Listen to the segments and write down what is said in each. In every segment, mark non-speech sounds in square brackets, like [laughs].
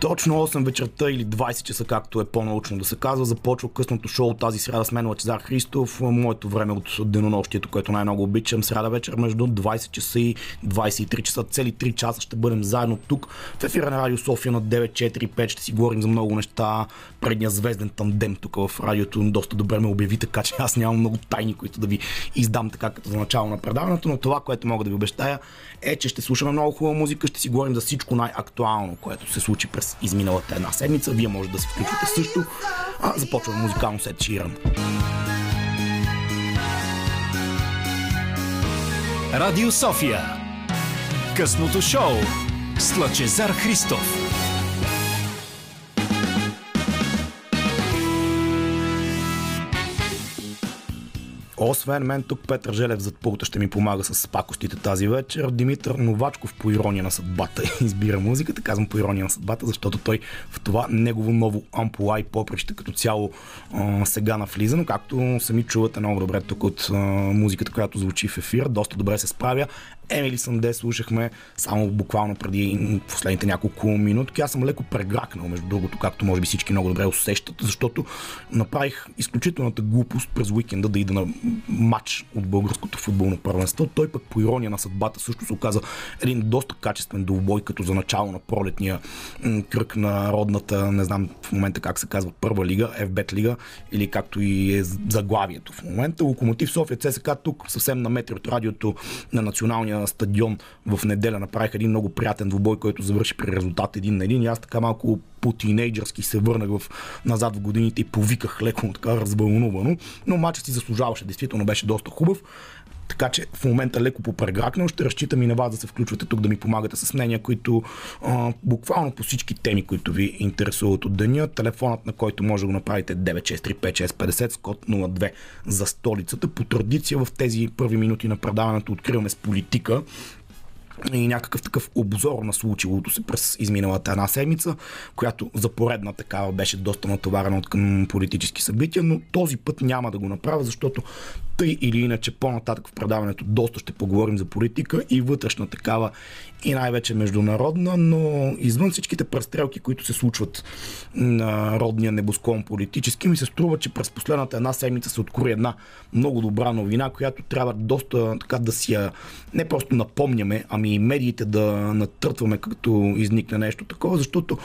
Точно 8 вечерта или 20 часа, както е по-научно да се казва, започва късното шоу тази сряда с мен Лачезар Христов. Моето време от денонощието, което най-много обичам, сряда вечер между 20 часа и 23 часа. Цели 3 часа ще бъдем заедно тук в ефира на Радио София на 945. Ще си говорим за много неща. Предния звезден тандем тук в радиото доста добре ме обяви, така че аз нямам много тайни, които да ви издам така като за начало на предаването, но това, което мога да ви обещая е, че ще слушаме много хубава музика, ще си говорим за всичко най-актуално, което се случи през изминалата една седмица. Вие може да се включите също. А, започваме музикално сет Ширан. Радио София. Късното шоу с Лъчезар Христов. Освен мен, тук Петър Желев зад пулта ще ми помага с пакостите тази вечер. Димитър Новачков по ирония на съдбата [laughs] избира музиката. Казвам по ирония на съдбата, защото той в това негово ново ампула и поприще като цяло а, сега навлиза, но както сами чувате много добре тук от а, музиката, която звучи в ефир, доста добре се справя. Емили Санде слушахме само буквално преди последните няколко минути. Аз съм леко прегракнал, между другото, както може би всички много добре усещат, защото направих изключителната глупост през уикенда да ида на матч от българското футболно първенство. Той пък по ирония на съдбата също се оказа един доста качествен двубой, като за начало на пролетния кръг на родната, не знам в момента как се казва, първа лига, FBET лига или както и е заглавието в момента. Локомотив София ЦСКА тук съвсем на метри от радиото на националния стадион в неделя направих един много приятен двубой, който завърши при резултат един на един. И аз така малко по тинейджърски се върнах в, назад в годините и повиках леко така развълнувано. Но матчът си заслужаваше, действително беше доста хубав. Така че в момента леко попрегракнал. Ще разчитам и на вас да се включвате тук да ми помагате с мнения, които а, буквално по всички теми, които ви интересуват от деня. Телефонът, на който може да го направите 9635650 с код 02 за столицата. По традиция в тези първи минути на предаването откриваме с политика и някакъв такъв обзор на случилото се през изминалата една седмица, която за поредна такава беше доста натоварена от към политически събития, но този път няма да го направя, защото тъй или иначе по-нататък в предаването доста ще поговорим за политика и вътрешна такава и най-вече международна, но извън всичките престрелки, които се случват на родния небосклон политически, ми се струва, че през последната една седмица се открои една много добра новина, която трябва доста така да си я не просто напомняме, ами и медиите да натъртваме като изникне нещо такова, защото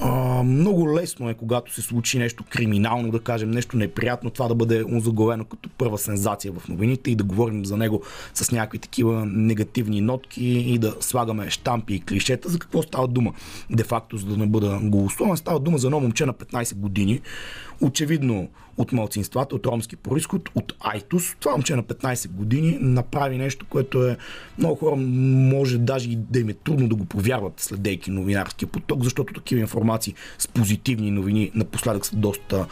а, много лесно е, когато се случи нещо криминално, да кажем нещо неприятно, това да бъде озаглавено като първа сензация в новините и да говорим за него с някакви такива негативни нотки и да слагаме штампи и клишета. За какво става дума? Де факто, за да не бъда голословен, става дума за едно момче на 15 години, очевидно от малцинствата, от ромски происход, от Айтус. Това момче на 15 години направи нещо, което е много хора може даже и да им е трудно да го повярват следейки новинарския поток, защото такива информации с позитивни новини напоследък са доста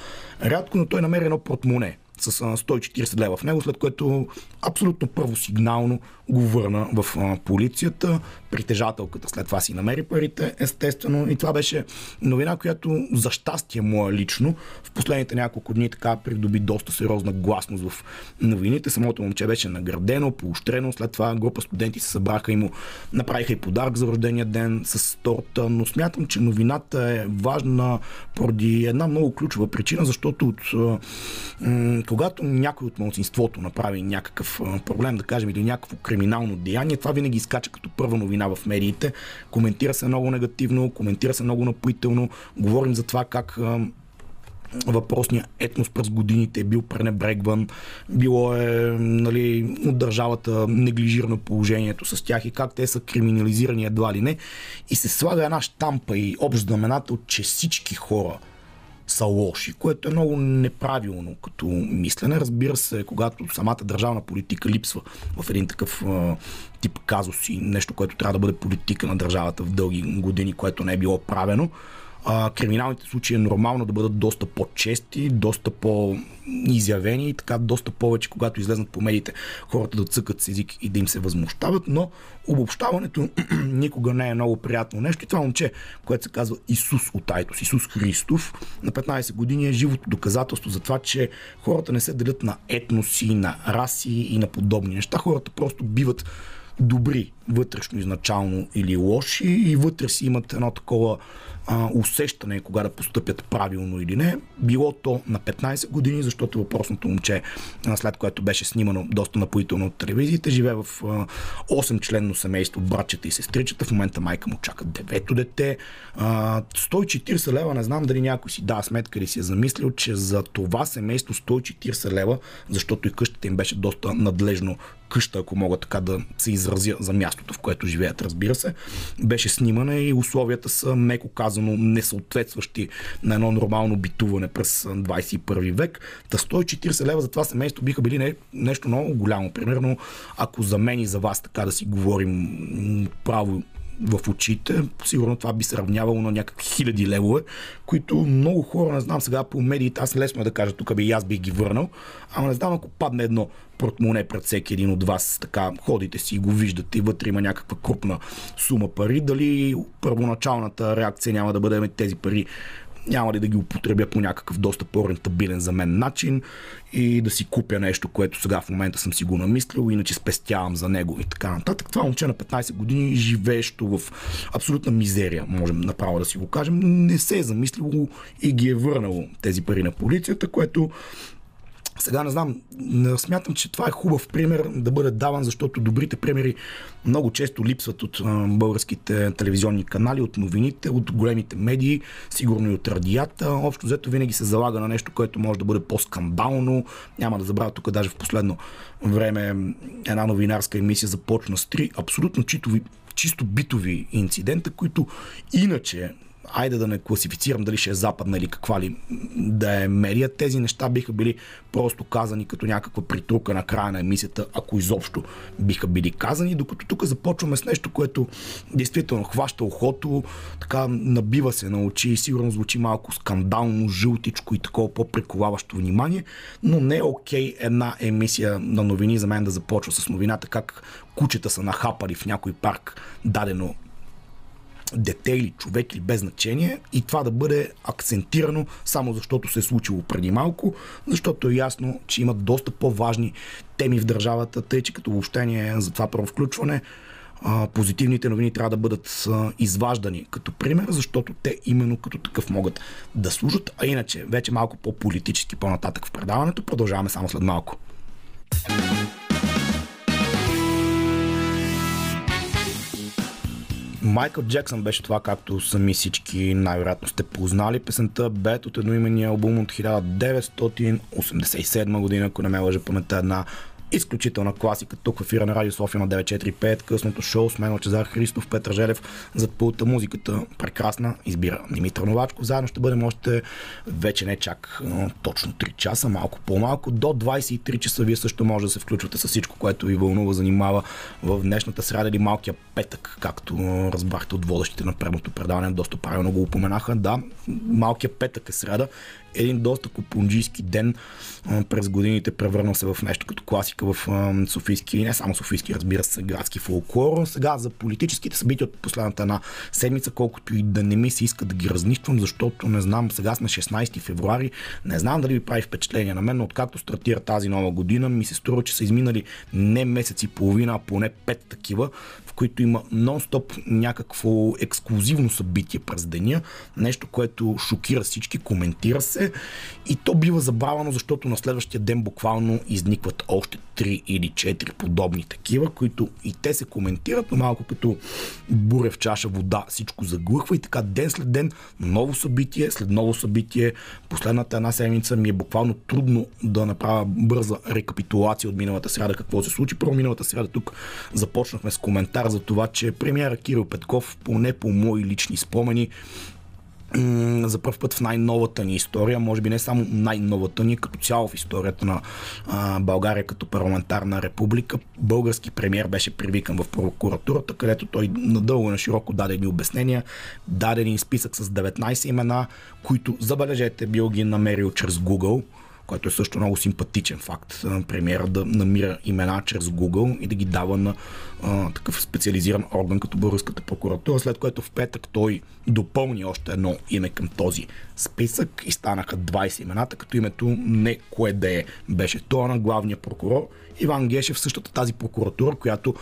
рядко, но той намери едно портмоне с 140 лева в него, след което абсолютно първосигнално го върна в полицията. Притежателката след това си намери парите, естествено. И това беше новина, която за щастие моя лично в последните няколко дни така придоби доста сериозна гласност в новините. Самото момче беше наградено, поощрено. След това група студенти се събраха и му направиха и подарък за рождения ден с торта. Но смятам, че новината е важна поради една много ключова причина, защото от, когато някой от младсинството направи някакъв проблем, да кажем, или някакво криминално деяние, това винаги изкача като първа новина в медиите. Коментира се много негативно, коментира се много напоително. Говорим за това как въпросния етнос през годините е бил пренебрегван, било е нали, от държавата неглижирано положението с тях и как те са криминализирани едва ли не. И се слага една штампа и общ знаменател, че всички хора са лоши, което е много неправилно като мислене. Разбира се, когато самата държавна политика липсва в един такъв а, тип казус и нещо, което трябва да бъде политика на държавата в дълги години, което не е било правено, а, криминалните случаи е нормално да бъдат доста по-чести, доста по-изявени и така доста повече, когато излезнат по медиите, хората да цъкат с език и да им се възмущават, но обобщаването [clears throat] никога не е много приятно нещо. И това момче, което се казва Исус от Айтос, Исус Христов, на 15 години е живото доказателство за това, че хората не се делят на етноси, на раси и на подобни неща. Хората просто биват добри вътрешно изначално или лоши и вътре си имат едно такова а, усещане кога да постъпят правилно или не. Било то на 15 години, защото въпросното момче, след което беше снимано доста напоително от телевизиите, живее в а, 8-членно семейство, братчета и сестричета. В момента майка му чака девето дете. А, 140 лева, не знам дали някой си дава сметка или си е замислил, че за това семейство 140 лева, защото и къщата им беше доста надлежно къща, ако мога така да се изразя за мястото, в което живеят, разбира се, беше снимана и условията са, меко казано, несъответстващи на едно нормално битуване през 21 век. Та 140 лева за това семейство биха били не, нещо много голямо. Примерно, ако за мен и за вас така да си говорим право в очите, сигурно това би се равнявало на някакви хиляди левове, които много хора, не знам сега по медиите, аз лесно е да кажа, тук би и аз бих ги върнал, ама не знам ако падне едно портмоне пред всеки един от вас, така ходите си и го виждате и вътре има някаква крупна сума пари, дали първоначалната реакция няма да бъде ами тези пари няма ли да ги употребя по някакъв доста по-рентабилен за мен начин и да си купя нещо, което сега в момента съм си го намислил, иначе спестявам за него и така нататък. Това момче на 15 години, живеещо в абсолютна мизерия, можем направо да си го кажем, не се е замислило и ги е върнало тези пари на полицията, което сега не знам, не смятам, че това е хубав пример да бъде даван, защото добрите примери много често липсват от българските телевизионни канали, от новините, от големите медии, сигурно и от радията. Общо взето винаги се залага на нещо, което може да бъде по-скандално. Няма да забравя тук даже в последно време една новинарска емисия започна с три абсолютно читови, чисто битови инцидента, които иначе айде да не класифицирам дали ще е западна или каква ли да е медия, тези неща биха били просто казани като някаква притрука на края на емисията, ако изобщо биха били казани, докато тук започваме с нещо, което действително хваща ухото, така набива се на очи и сигурно звучи малко скандално, жълтичко и такова по-приковаващо внимание, но не е окей една емисия на новини за мен да започва с новината как кучета са нахапали в някой парк дадено дете или човек или без значение и това да бъде акцентирано само защото се е случило преди малко, защото е ясно, че имат доста по-важни теми в държавата, тъй че като въобще за това първо включване позитивните новини трябва да бъдат изваждани като пример, защото те именно като такъв могат да служат, а иначе вече малко по-политически по-нататък в предаването продължаваме само след малко. Майкъл Джексън беше това, както сами всички най-вероятно сте познали. Песента Бет от едноимения албум от 1987 година, ако не ме лъжа паметта една изключителна класика тук в ефира на Радио София на 945, късното шоу с мен Лачезар Христов, Петър Желев, зад пулта музиката прекрасна, избира Димитър Новачков. Заедно ще бъдем още вече не чак но, точно 3 часа, малко по-малко. До 23 часа вие също може да се включвате с всичко, което ви вълнува, занимава в днешната среда или малкия петък, както разбрахте от водещите на предното предаване, доста правилно го упоменаха. Да, малкия петък е среда един доста купунджийски ден през годините превърнал се в нещо като класика в софийски, не само софийски, разбира се, градски фолклор. Сега за политическите събития от последната една седмица, колкото и да не ми се иска да ги разнищвам, защото не знам, сега сме 16 февруари, не знам дали ви прави впечатление на мен, но откакто стартира тази нова година, ми се струва, че са изминали не месец и половина, а поне пет такива, в които има нон-стоп някакво ексклюзивно събитие през деня, нещо, което шокира всички, коментира се и то бива забравено, защото на следващия ден буквално изникват още 3 или 4 подобни такива, които и те се коментират, но малко като буре в чаша вода, всичко заглъхва и така ден след ден ново събитие, след ново събитие. Последната една седмица ми е буквално трудно да направя бърза рекапитулация от миналата среда, какво се случи. Първо миналата среда тук започнахме с коментар за това, че премиера Кирил Петков, поне по мои лични спомени, за първ път в най-новата ни история, може би не само най-новата ни, като цяло в историята на а, България като парламентарна република, български премьер беше привикан в прокуратурата, където той надълго на широко даде ни обяснения, даде ни списък с 19 имена, които, забележете, бил ги намерил чрез Google, който е също много симпатичен факт. Премиера да намира имена чрез Google и да ги дава на а, такъв специализиран орган като Българската прокуратура, след което в петък той допълни още едно име към този списък и станаха 20 имената, като името не кое да е беше това на главния прокурор Иван Гешев, същата тази прокуратура, която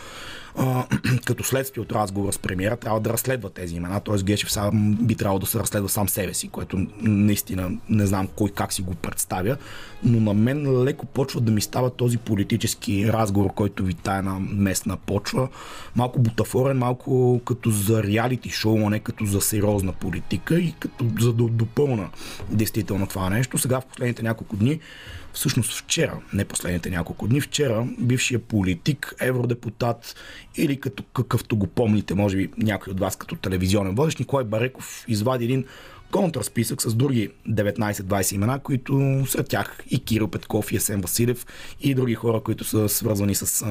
[clears throat] като следствие от разговора с премиера трябва да разследва тези имена. Т.е. Гешев сам би трябвало да се разследва сам себе си, което наистина не знам кой как си го представя, но на мен леко почва да ми става този политически разговор, който витае на местна почва. Малко бутафорен, малко като за реалити шоу, а не като за сериозна политика и като за да допълна действително това нещо. Сега в последните няколко дни Всъщност вчера, не последните няколко дни, вчера бившия политик, евродепутат или като какъвто го помните, може би някой от вас като телевизионен водещ, Николай Бареков извади един контрасписък с други 19-20 имена, които сред тях и Кирил Петков, и Есен Василев и други хора, които са свързани с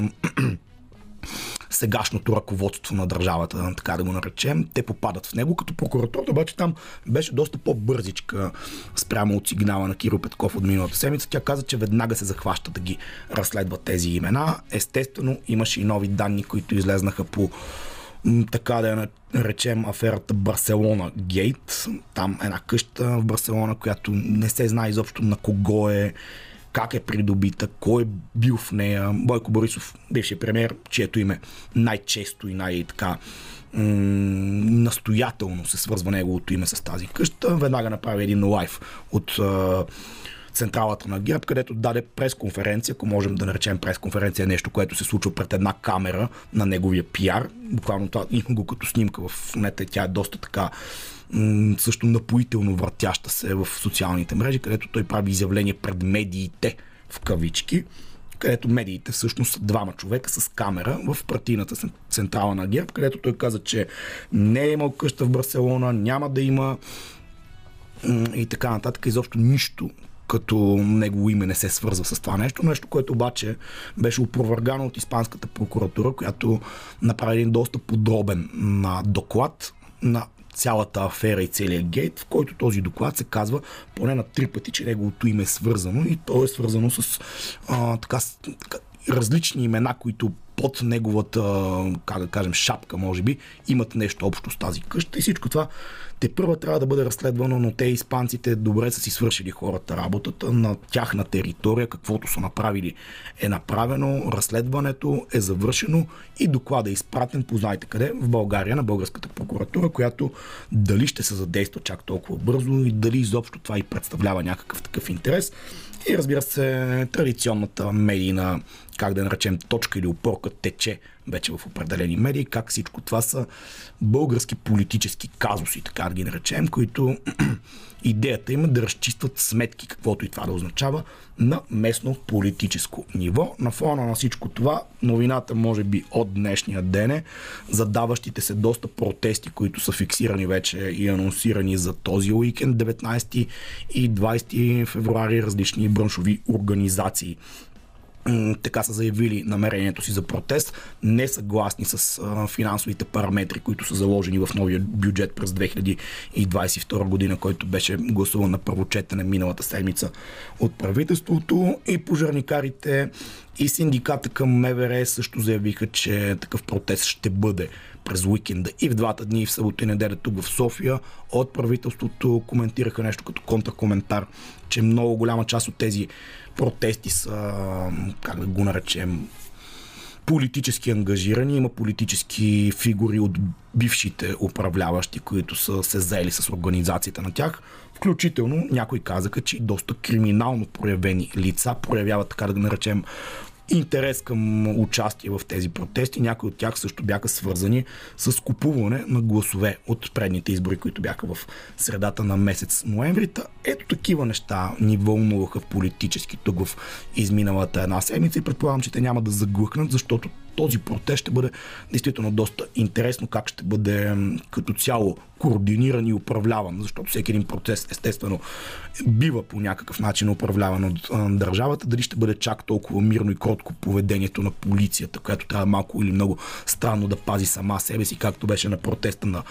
сегашното ръководство на държавата, така да го наречем. Те попадат в него, като прокуратура, обаче там беше доста по-бързичка спрямо от сигнала на Киро Петков от миналата седмица. Тя каза, че веднага се захваща да ги разследва тези имена. Естествено, имаше и нови данни, които излезнаха по така да я наречем аферата Барселона Гейт. Там една къща в Барселона, която не се знае изобщо на кого е как е придобита, кой е бил в нея. Бойко Борисов, бившия премьер, чието име най-често и най-така настоятелно се свързва неговото име с тази къща. Веднага направи един лайф от централата на ГЕРБ, където даде пресконференция, ако можем да наречем пресконференция нещо, което се случва пред една камера на неговия пиар. Буквално това има го като снимка в и тя е доста така също напоително въртяща се в социалните мрежи, където той прави изявление пред медиите в кавички, където медиите всъщност са двама човека с камера в партийната централа на ГЕРБ, където той каза, че не е имал къща в Барселона, няма да има и така нататък. Изобщо нищо като негово име не се свързва с това нещо. Нещо, което обаче беше опровергано от Испанската прокуратура, която направи един доста подробен на доклад на цялата афера и целият гейт, в който този доклад се казва поне на три пъти, че неговото име е свързано и то е свързано с а, така различни имена, които под неговата, как да кажем, шапка, може би, имат нещо общо с тази къща и всичко това те първа трябва да бъде разследвано, но те испанците добре са си свършили хората работата на тяхна територия, каквото са направили е направено, разследването е завършено и доклада е изпратен, познайте къде, в България на българската прокуратура, която дали ще се задейства чак толкова бързо и дали изобщо това и представлява някакъв такъв интерес. И разбира се, традиционната медийна, как да наречем, точка или опорка тече вече в определени медии, как всичко това са български политически казуси, така да ги наречем, които [clears throat] идеята има е да разчистват сметки, каквото и това да означава, на местно политическо ниво. На фона на всичко това, новината може би от днешния ден е задаващите се доста протести, които са фиксирани вече и анонсирани за този уикенд, 19 и 20 февруари, различни браншови организации така са заявили намерението си за протест, не съгласни с финансовите параметри, които са заложени в новия бюджет през 2022 година, който беше гласуван на първочетене миналата седмица от правителството. И пожарникарите и синдиката към МВР също заявиха, че такъв протест ще бъде през уикенда и в двата дни, в събота и неделя тук в София. От правителството коментираха нещо като контракоментар, че много голяма част от тези протести са, как да го наречем, политически ангажирани. Има политически фигури от бившите управляващи, които са се заели с организацията на тях. Включително някои казаха, че доста криминално проявени лица проявяват, така да наречем, интерес към участие в тези протести. Някои от тях също бяха свързани с купуване на гласове от предните избори, които бяха в средата на месец ноември. Ето такива неща ни вълнуваха политически тук в изминалата една седмица и предполагам, че те няма да заглъхнат, защото този протест ще бъде действително доста интересно как ще бъде като цяло координиран и управляван, защото всеки един процес естествено бива по някакъв начин управляван от държавата. Дали ще бъде чак толкова мирно и кротко поведението на полицията, която трябва малко или много странно да пази сама себе си, както беше на протеста на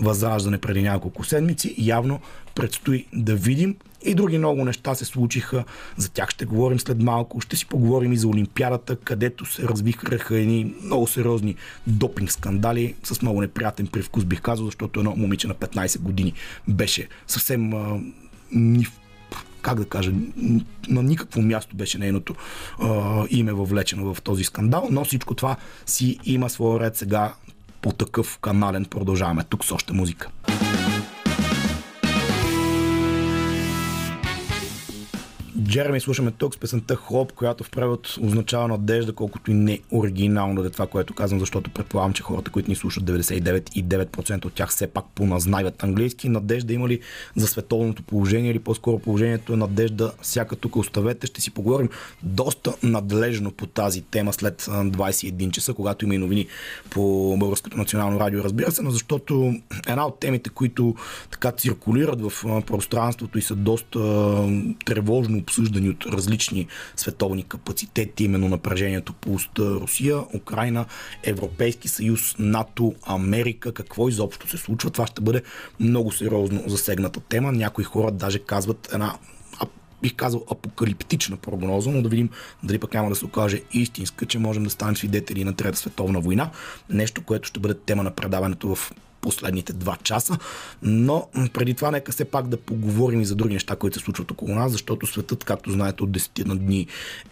Възраждане преди няколко седмици. Явно предстои да видим. И други много неща се случиха. За тях ще говорим след малко. Ще си поговорим и за Олимпиадата, където се развихраха едни много сериозни допинг скандали с много неприятен привкус, бих казал, защото едно момиче на 15 години беше съвсем ни как да кажа, на никакво място беше нейното а, име въвлечено в този скандал, но всичко това си има своя ред сега по такъв канален продължаваме тук с още музика. Джереми слушаме тук с песента Хоп, която в превод означава надежда, колкото и не оригинално да е това, което казвам, защото предполагам, че хората, които ни слушат 99,9% от тях все пак поназнайват английски. Надежда има ли за световното положение или по-скоро положението е надежда всяка тук оставете. Ще си поговорим доста надлежно по тази тема след 21 часа, когато има и новини по Българското национално радио, разбира се, но защото една от темите, които така циркулират в пространството и са доста тревожно обсъждани от различни световни капацитети, именно напрежението по уста Русия, Украина, Европейски съюз, НАТО, Америка, какво изобщо се случва. Това ще бъде много сериозно засегната тема. Някои хора даже казват една бих казал апокалиптична прогноза, но да видим дали пък няма да се окаже истинска, че можем да станем свидетели на Трета световна война. Нещо, което ще бъде тема на предаването в последните два часа. Но преди това нека все пак да поговорим и за други неща, които се случват около нас, защото светът, както знаете, от 10 на дни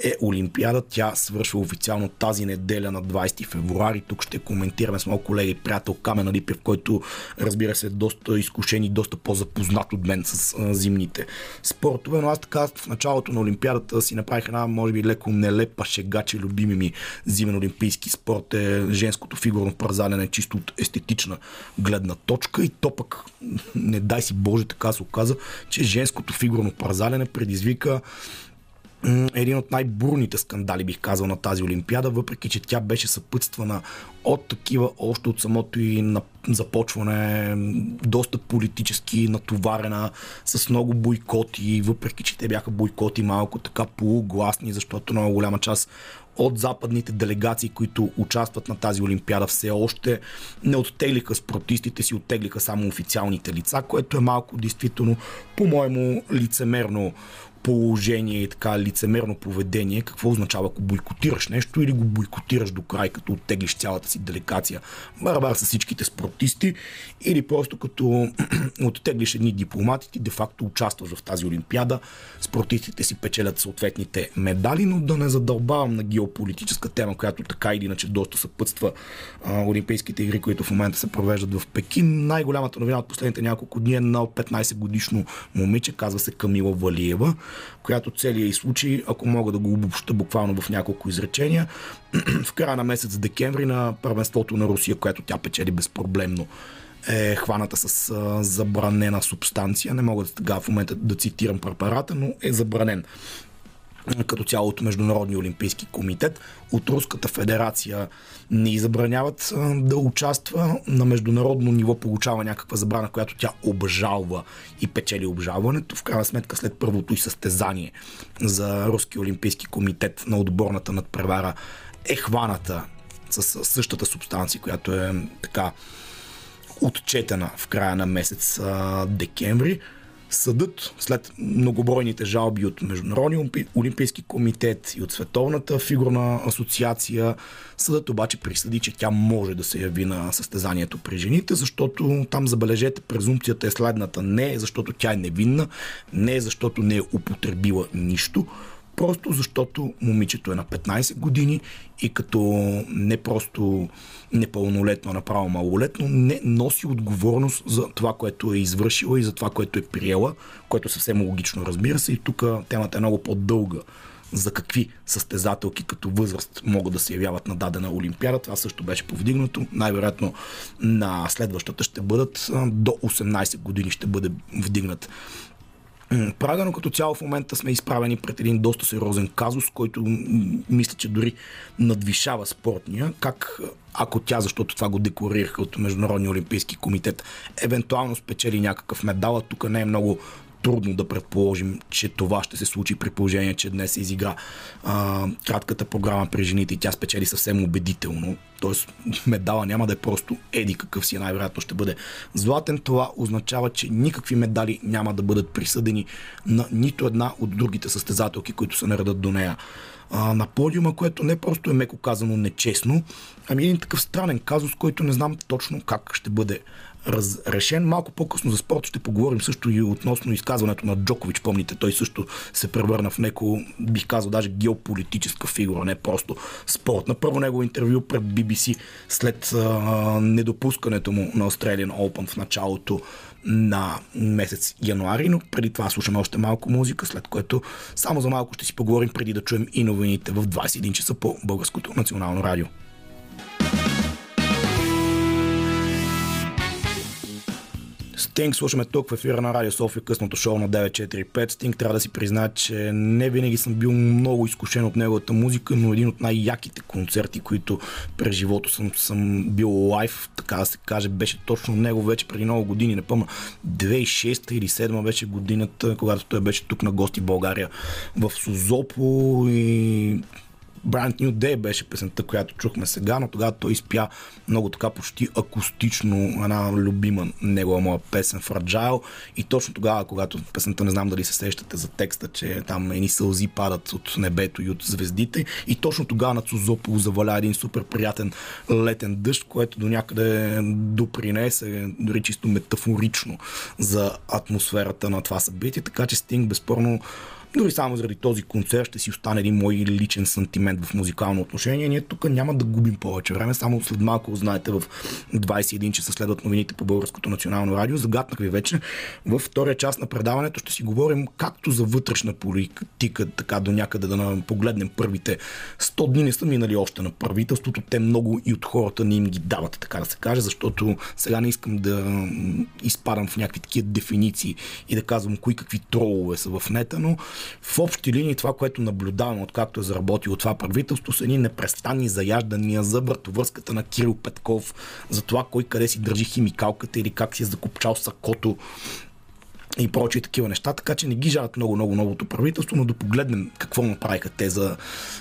е Олимпиада. Тя свършва официално тази неделя на 20 февруари. Тук ще коментираме с моят колега и приятел Камен Липев, който разбира се е доста изкушен и доста по-запознат от мен с зимните спортове. Но аз така в началото на Олимпиадата си направих една, може би, леко нелепа шега, че любими ми зимен олимпийски спорт е женското фигурно парзалене, чисто от естетична гледна точка и то пък, не дай си Боже, така се оказа, че женското фигурно парзалене предизвика един от най-бурните скандали, бих казал, на тази Олимпиада, въпреки че тя беше съпътствана от такива, още от самото и на започване, доста политически натоварена, с много бойкоти, въпреки че те бяха бойкоти малко така полугласни, защото много голяма част от западните делегации, които участват на тази Олимпиада, все още не оттеглиха спортистите си, оттеглиха само официалните лица, което е малко действително, по-моему, лицемерно положение и така лицемерно поведение, какво означава ако бойкотираш нещо или го бойкотираш до край, като оттеглиш цялата си делегация, барабар с всичките спортисти, или просто като [clears throat] оттеглиш едни дипломати, ти де-факто участваш в тази олимпиада, спортистите си печелят съответните медали, но да не задълбавам на геополитическа тема, която така или иначе доста съпътства а, Олимпийските игри, които в момента се провеждат в Пекин. Най-голямата новина от последните няколко дни е на 15 годишно момиче, казва се Камила Валиева, която целият случай, ако мога да го обобща буквално в няколко изречения, [clears throat] в края на месец декември на първенството на Русия, което тя печели безпроблемно е хваната с забранена субстанция. Не мога да сега в момента да цитирам препарата, но е забранен като цяло от Международния олимпийски комитет. От Руската федерация не забраняват да участва. На международно ниво получава някаква забрана, която тя обжалва и печели обжалването. В крайна сметка след първото и състезание за Руския олимпийски комитет на отборната надпревара е хваната с същата субстанция, която е така отчетена в края на месец декември. Съдът, след многобройните жалби от Международния олимпийски комитет и от Световната фигурна асоциация, съдът обаче присъди, че тя може да се яви на състезанието при жените, защото там, забележете, презумпцията е следната. Не защото тя е невинна, не защото не е употребила нищо, Просто защото момичето е на 15 години и като не просто непълнолетно, направо малолетно, не носи отговорност за това, което е извършила и за това, което е приела, което съвсем логично, разбира се. И тук темата е много по-дълга за какви състезателки като възраст могат да се явяват на дадена Олимпиада. Това също беше повдигнато. Най-вероятно на следващата ще бъдат до 18 години ще бъде вдигнат Прага, но като цяло в момента сме изправени пред един доста сериозен казус, който мисля, че дори надвишава спортния. Как ако тя, защото това го декларираха от Международния олимпийски комитет, евентуално спечели някакъв медал, тук не е много трудно да предположим, че това ще се случи при положение, че днес изигра а, кратката програма при жените и тя спечели съвсем убедително. Тоест медала няма да е просто еди какъв си, най-вероятно ще бъде златен. Това означава, че никакви медали няма да бъдат присъдени на нито една от другите състезателки, които се наредат до нея а, на подиума, което не просто е меко казано нечестно, ами един такъв странен казус, който не знам точно как ще бъде разрешен. Малко по-късно за спорт ще поговорим също и относно изказването на Джокович. Помните, той също се превърна в неко, бих казал, даже геополитическа фигура, не просто спорт. На първо него интервю пред BBC след а, недопускането му на Australian Open в началото на месец януари, но преди това слушаме още малко музика, след което само за малко ще си поговорим преди да чуем и новините в 21 часа по Българското национално радио. Стинг слушаме тук в ефира на Радио София, късното шоу на 945. Стинг трябва да си призна, че не винаги съм бил много изкушен от неговата музика, но един от най-яките концерти, които през живото съм, съм бил лайв, така да се каже, беше точно него вече преди много години. Не помня, 2006 или 2007 беше годината, когато той беше тук на гости в България в Сузопо и Brand New Day беше песента, която чухме сега, но тогава той изпя много така почти акустично една любима негова моя песен Fragile. И точно тогава, когато песента не знам дали се сещате за текста, че там едни сълзи падат от небето и от звездите. И точно тогава на Цузопол заваля един супер приятен летен дъжд, което до някъде допринесе дори чисто метафорично за атмосферата на това събитие, така че Стинг безспорно дори само заради този концерт ще си остане един мой личен сантимент в музикално отношение. Ние тук няма да губим повече време. Само след малко, знаете, в 21 часа следват новините по Българското национално радио. Загаднах ви вече. Във втория част на предаването ще си говорим както за вътрешна политика, така до някъде да погледнем първите 100 дни не са минали още на правителството. Те много и от хората не им ги дават, така да се каже, защото сега не искам да изпадам в някакви такива дефиниции и да казвам кои какви тролове са в нета, но в общи линии това, което наблюдавам, откакто е заработило това правителство, са едни непрестанни заяждания за вратовръзката на Кирил Петков, за това кой къде си държи химикалката или как си е закопчал сакото и прочие такива неща, така че не ги жалят много, много новото правителство, но да погледнем какво направиха те за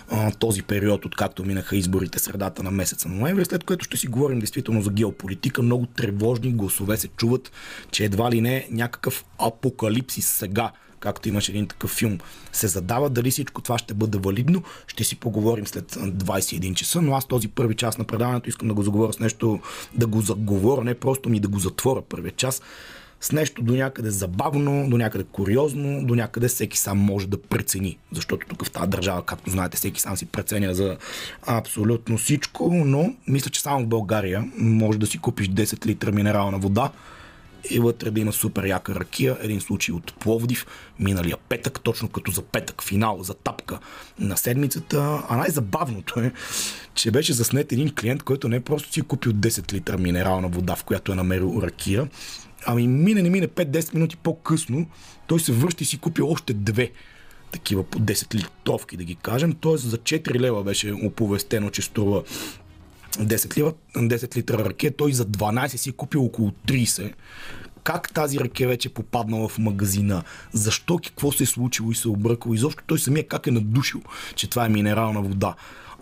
а, този период, откакто минаха изборите средата на месеца на ноември, след което ще си говорим действително за геополитика. Много тревожни гласове се чуват, че едва ли не някакъв апокалипсис сега както имаше един такъв филм, се задава. Дали всичко това ще бъде валидно, ще си поговорим след 21 часа, но аз този първи час на предаването искам да го заговоря с нещо, да го заговоря, не просто ми да го затворя първия час, с нещо до някъде забавно, до някъде куриозно, до някъде всеки сам може да прецени. Защото тук в тази държава, както знаете, всеки сам си преценя за абсолютно всичко, но мисля, че само в България може да си купиш 10 литра минерална вода, и вътре да има супер яка ракия. Един случай от Пловдив, миналия петък, точно като за петък, финал, за тапка на седмицата. А най-забавното е, че беше заснет един клиент, който не просто си е купил 10 литра минерална вода, в която е намерил ракия, ами мине, не мине 5-10 минути по-късно, той се връща и си купил още две такива по 10 литровки, да ги кажем. Тоест за 4 лева беше оповестено, че струва 10 литра, 10 литра ръке, той за 12 си е купил около 30. Как тази ръке вече е попаднала в магазина? Защо? Какво се е случило и се е обръкало? Изобщо той самия как е надушил, че това е минерална вода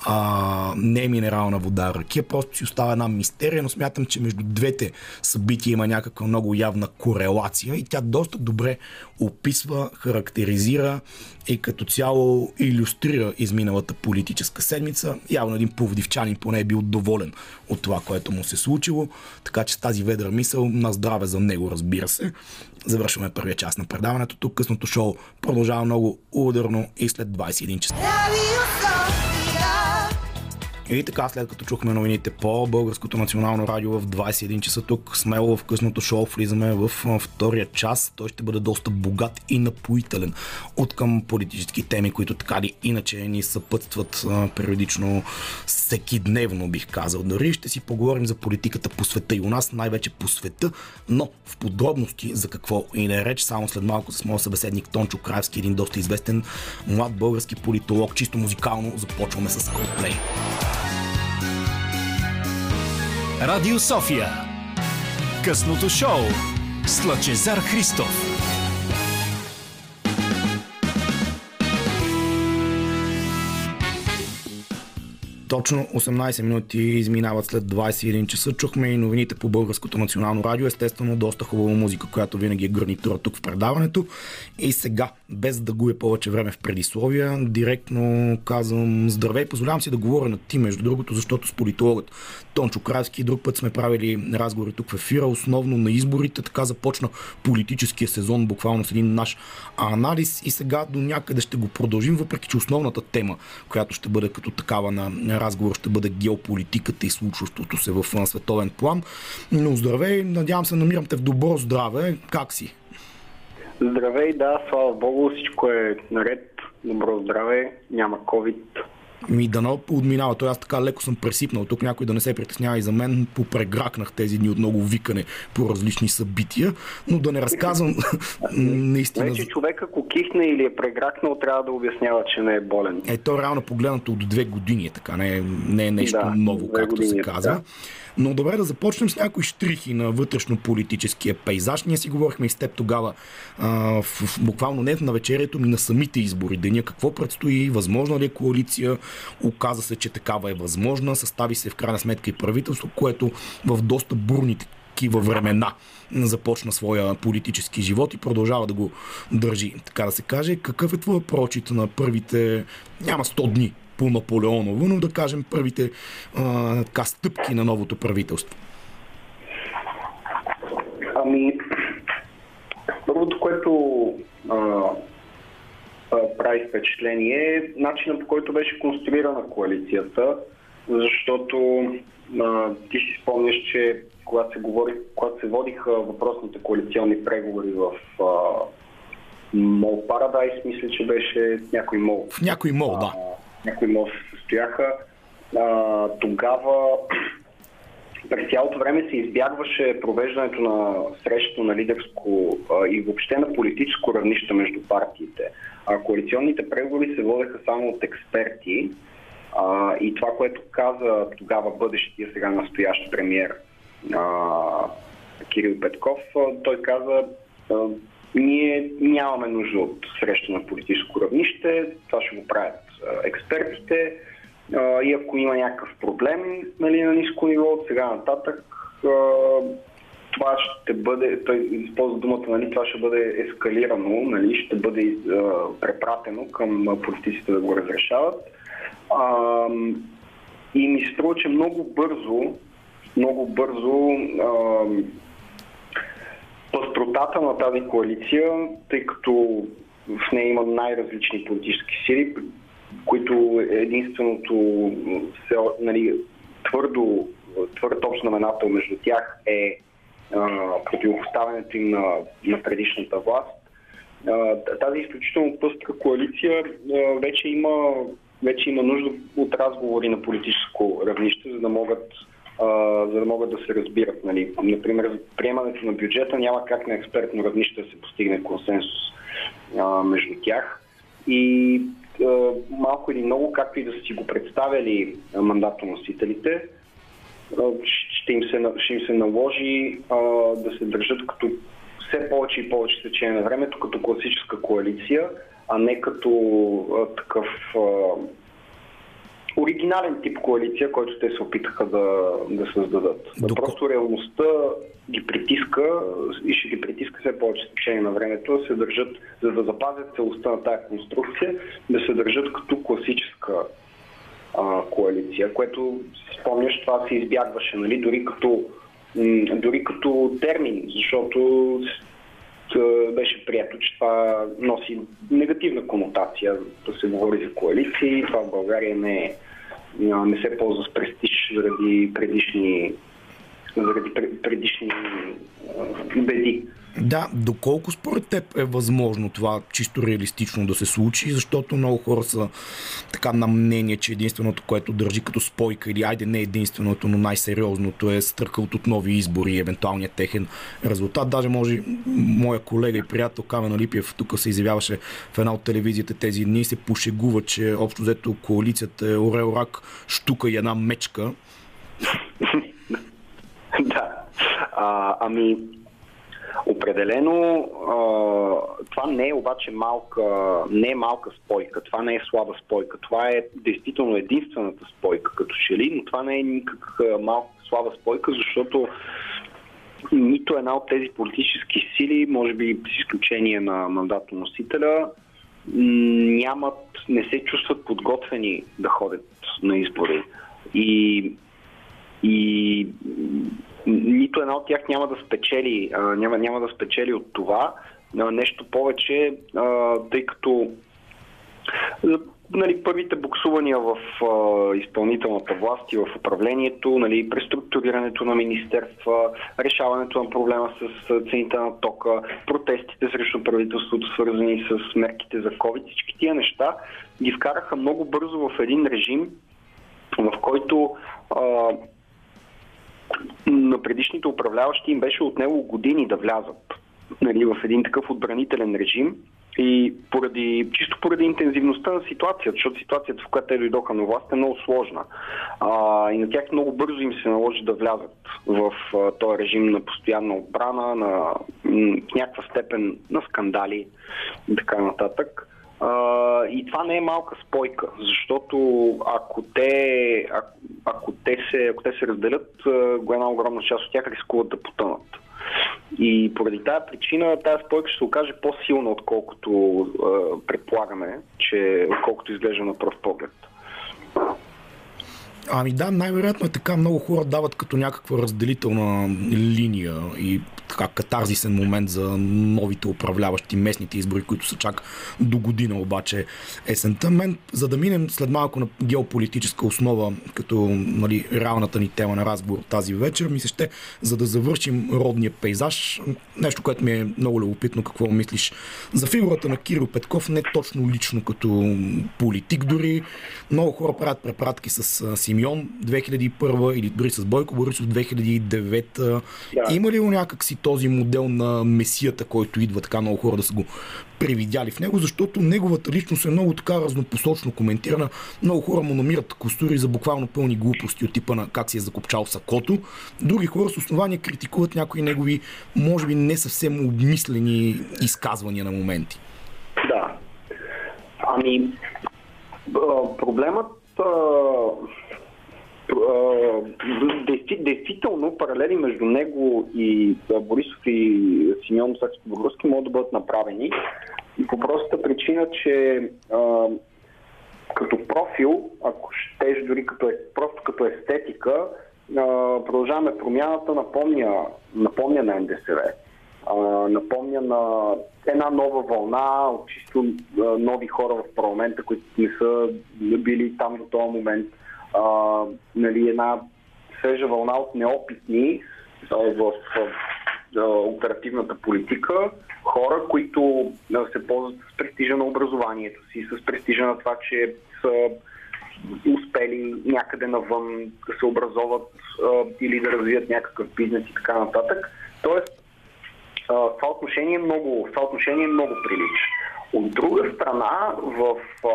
а, не е минерална вода, ракия, просто си остава една мистерия, но смятам, че между двете събития има някаква много явна корелация и тя доста добре описва, характеризира и като цяло иллюстрира изминалата политическа седмица. Явно един повдивчанин поне е бил доволен от това, което му се случило, така че с тази ведра мисъл на здраве за него, разбира се. Завършваме първия част на предаването. Тук късното шоу продължава много ударно и след 21 часа. И така, след като чухме новините по Българското национално радио в 21 часа тук, смело в късното шоу влизаме в втория час. Той ще бъде доста богат и напоителен от към политически теми, които така ли иначе ни съпътстват периодично всеки дневно, бих казал. Дори ще си поговорим за политиката по света и у нас, най-вече по света, но в подробности за какво и не е реч, само след малко с моят събеседник Тончо Краевски, един доста известен млад български политолог, чисто музикално започваме с Coldplay. Радио София. Късното шоу с Лъчезар Христов. Точно 18 минути изминават след 21 часа. Чухме и новините по Българското национално радио. Естествено, доста хубава музика, която винаги е гарнитура тук в предаването. И сега, без да губя повече време в предисловия, директно казвам здравей. Позволявам си да говоря на ти, между другото, защото с политологът Тончо Кравски друг път сме правили разговори тук в ефира, основно на изборите. Така започна политическия сезон, буквално с един наш анализ. И сега до някъде ще го продължим, въпреки че основната тема, която ще бъде като такава на разговор ще бъде геополитиката и случващото се в световен план. Но здравей, надявам се, намирам те в добро здраве. Как си? Здравей, да, слава Богу, всичко е наред, добро здраве, няма COVID, ми дано отминава. Той аз така леко съм пресипнал. Тук някой да не се притеснява и за мен. Попрегракнах тези дни от много викане по различни събития, но да не разказвам [laughs] наистина. Вече човек ако кихне или е прегракнал, трябва да обяснява, че не е болен. Е, то реално погледнато от две години е така. Не е, не е нещо да, ново, както се е казва. Да. Но добре да започнем с някои штрихи на вътрешно-политическия пейзаж. Ние си говорихме и с теб тогава, а, в, в, буквално не на вечерието ми на самите избори. Деня какво предстои, възможна ли е коалиция. Оказа се, че такава е възможна. Състави се в крайна сметка и правителство, което в доста бурните такива времена започна своя политически живот и продължава да го държи, така да се каже. Какъв е твой прочит на първите, няма 100 дни по Наполеоново, но да кажем първите а, така, стъпки на новото правителство? Ами, първото, което а, а, прави впечатление е начинът по който беше конструирана коалицията, защото а, ти си спомняш, че когато се, говори, когато се водиха въпросните коалиционни преговори в а, Мол Парадайс, мисля, че беше някой мол. В някой мол, да някои мол се състояха. А, тогава през цялото време се избягваше провеждането на срещата на лидерско а, и въобще на политическо равнище между партиите. А, коалиционните преговори се водеха само от експерти а, и това, което каза тогава бъдещия сега настоящ премьер а, Кирил Петков, а, той каза а, ние нямаме нужда от среща на политическо равнище, това ще го правят експертите и ако има някакъв проблем нали, на ниско ниво от сега нататък, това ще бъде, той използва думата, нали, това ще бъде ескалирано, нали, ще бъде препратено към политиците да го разрешават. и ми се струва, че много бързо, много бързо пъстротата на тази коалиция, тъй като в нея има най-различни политически сили, които единственото нали, твърдо, твърд общ знаменател между тях е противопоставянето им на, на предишната власт. А, тази изключително пъстра коалиция а, вече има вече има нужда от разговори на политическо равнище, за да могат, а, за да, могат да се разбират. Нали. Например, приемането на бюджета няма как на експертно равнище да се постигне консенсус а, между тях. И малко или много, както и да са си го представили мандатоносителите, ще им се, ще им се наложи а, да се държат като все повече и повече течение на времето, като класическа коалиция, а не като а, такъв а, оригинален тип коалиция, който те се опитаха да, да създадат. Да просто реалността ги притиска и ще ги притиска все повече с течение на времето да се държат, за да запазят целостта на тази конструкция, да се държат като класическа а, коалиция, което спомняш, това се избягваше, нали, дори като, дори като термин, защото беше прието, че това носи негативна конотация да се говори за коалиции. Това в България не, не се ползва с престиж заради предишни заради предишни беди. Да, доколко според теб е възможно това чисто реалистично да се случи, защото много хора са така на мнение, че единственото, което държи като спойка или айде не единственото, но най-сериозното е стъркълт от нови избори и евентуалният техен резултат. Даже може моя колега и приятел Камен Алипиев тук се изявяваше в една от телевизията тези дни се пошегува, че общо взето коалицията е орел рак, штука и една мечка. [laughs] да. А, ами, Определено това не е обаче малка, не е малка спойка, това не е слаба спойка, това е действително единствената спойка като че но това не е никак малка слаба спойка, защото нито една от тези политически сили, може би с изключение на мандатоносителя, нямат, не се чувстват подготвени да ходят на избори. И, и нито една от тях няма да спечели, няма, няма да спечели от това. Нещо повече, тъй като нали, първите буксувания в изпълнителната власт и в управлението, нали, преструктурирането на министерства, решаването на проблема с цените на тока, протестите срещу правителството, свързани с мерките за COVID, всички тия неща ги вкараха много бързо в един режим, в който на предишните управляващи им беше отнело години да влязат нали, в един такъв отбранителен режим и поради, чисто поради интензивността на ситуацията, защото ситуацията, в която те дойдоха на власт е много сложна. А, и на тях много бързо им се наложи да влязат в а, този режим на постоянна отбрана, на в някаква степен на скандали и така нататък. И това не е малка спойка, защото ако те, ако, ако те, се, ако те се разделят, една огромна част от тях рискуват да потънат. И поради тази причина тази спойка ще се окаже по-силна, отколкото е, предполагаме, че отколкото изглежда на пръв поглед. Ами да, най-вероятно е така. Много хора дават като някаква разделителна линия и така катарзисен момент за новите управляващи местните избори, които са чак до година обаче есента. Мен, за да минем след малко на геополитическа основа, като нали, реалната ни тема на разговор тази вечер, ми се ще, за да завършим родния пейзаж, нещо, което ми е много любопитно, какво мислиш за фигурата на Кирил Петков, не точно лично като политик дори. Много хора правят препратки с Симеон 2001 или дори с Бойко Борисов 2009. Да. Има ли някак си този модел на месията, който идва така много хора да са го превидяли в него, защото неговата личност е много така разнопосочно коментирана. Много хора му намират костури за буквално пълни глупости от типа на как си е закопчал сакото. Други хора с основания критикуват някои негови, може би не съвсем обмислени изказвания на моменти. Да. Ами, проблемът действително паралели между него и Борисов и Симеон Сакско-Бургоски могат да бъдат направени. И по простата причина, че като профил, ако щеш дори като е, просто като естетика, продължаваме промяната, напомня, напомня на НДСВ. Напомня на една нова вълна от чисто нови хора в парламента, които не са били там до този момент а, нали, една свежа вълна от неопитни а, в а, оперативната политика, хора, които а, се ползват с престижа на образованието си, с престижа на това, че са успели някъде навън да се образоват а, или да развият някакъв бизнес и така нататък. Тоест, а, това отношение е много, това отношение е много прилича. От друга страна, в а,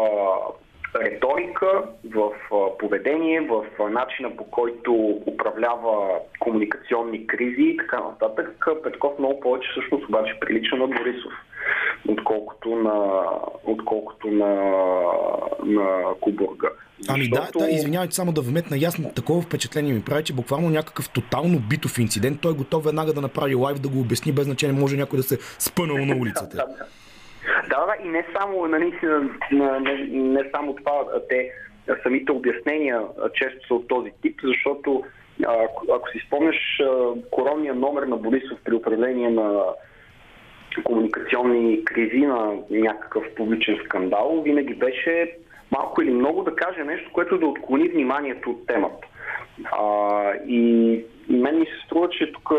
риторика, в поведение, в начина по който управлява комуникационни кризи и така нататък. Петков много повече всъщност обаче прилича на Борисов, отколкото на, отколкото на, на Кубурга. Ами да, да, извинявайте само да вметна ясно, такова впечатление ми прави, че буквално някакъв тотално битов инцидент, той е готов веднага да направи лайв, да го обясни, без значение може някой да се спънал на улицата. [laughs] да, да. И не само, нали, не, не само това, те самите обяснения често са от този тип, защото ако, ако си спомняш коронния номер на Борисов при управление на комуникационни кризи на някакъв публичен скандал, винаги беше малко или много да каже нещо, което да отклони вниманието от темата. А, и мен ми се струва, че тук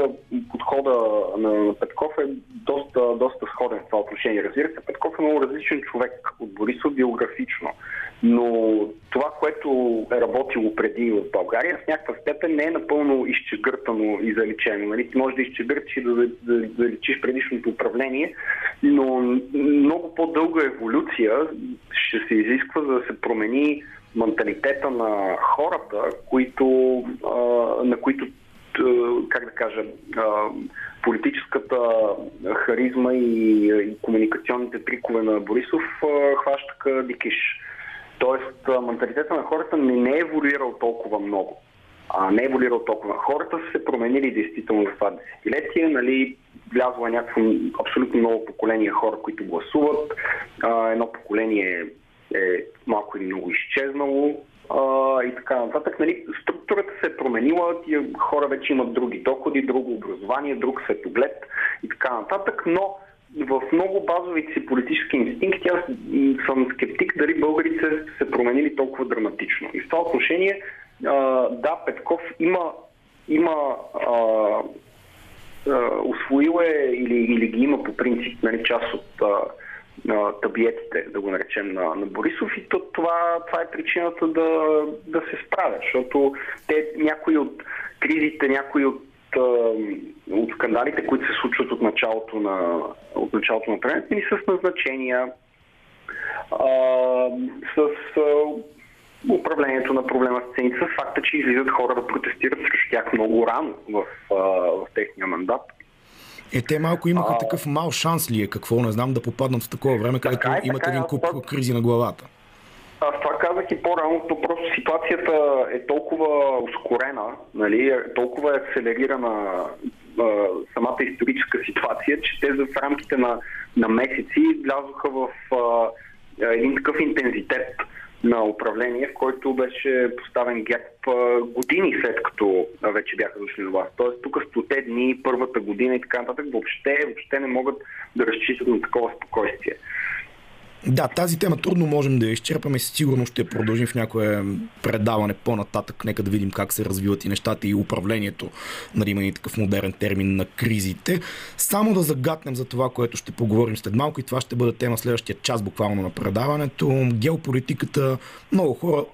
подхода на Петков е доста, отношение. Разбира се, Петков е много различен човек от Борисов биографично, но това, което е работило преди в България, в някаква степен не е напълно изчегъртано и заличено. Нали? Ти можеш да изчегъртиш и да, да, да заличиш предишното управление, но много по-дълга еволюция ще се изисква, за да се промени менталитета на хората, които, как да кажа, политическата харизма и, и комуникационните трикове на Борисов хващаха дикиш. Тоест, менталитета на хората не, е еволюирал толкова много. А не е еволюирал толкова. Хората са се променили действително за това десетилетие. Нали, влязло е някакво абсолютно ново поколение хора, които гласуват. А, едно поколение е малко или много изчезнало а, и така нататък. Нали, структурата се е променила, тия хора вече имат други доходи, друго образование, друг светоглед и така нататък, но в много базовите си политически инстинкти аз съм скептик дали българите се променили толкова драматично. И в това отношение, а, да, Петков има, има а, а, освоил е или, или ги има по принцип нали, част от а, табиетите, да го наречем, на, на Борисов и то, това, това е причината да, да се справя, защото те, някои от кризите, някои от, от скандалите, които се случват от началото на, от началото на времето ни с назначения, а, с а, управлението на проблема с цените, с факта, че излизат хора да протестират срещу тях много рано в, а, в техния мандат. Е, те малко имаха а... такъв мал шанс ли е, какво? Не знам, да попаднат в такова време, където е, имат един куп това... кризи на главата. Аз това казах и по-рано, то просто ситуацията е толкова ускорена, нали, е толкова е акселерирана а, самата историческа ситуация, че те в рамките на, на месеци влязоха в а, един такъв интензитет на управление, в който беше поставен геп години след като вече бяха дошли на власт. Тоест тук стоте дни, първата година и така нататък въобще, въобще не могат да разчитат на такова спокойствие. Да, тази тема трудно можем да я изчерпаме. Сигурно ще продължим в някое предаване по-нататък. Нека да видим как се развиват и нещата и управлението, нали има и такъв модерен термин на кризите. Само да загатнем за това, което ще поговорим след малко и това ще бъде тема следващия час буквално на предаването. Геополитиката, много хора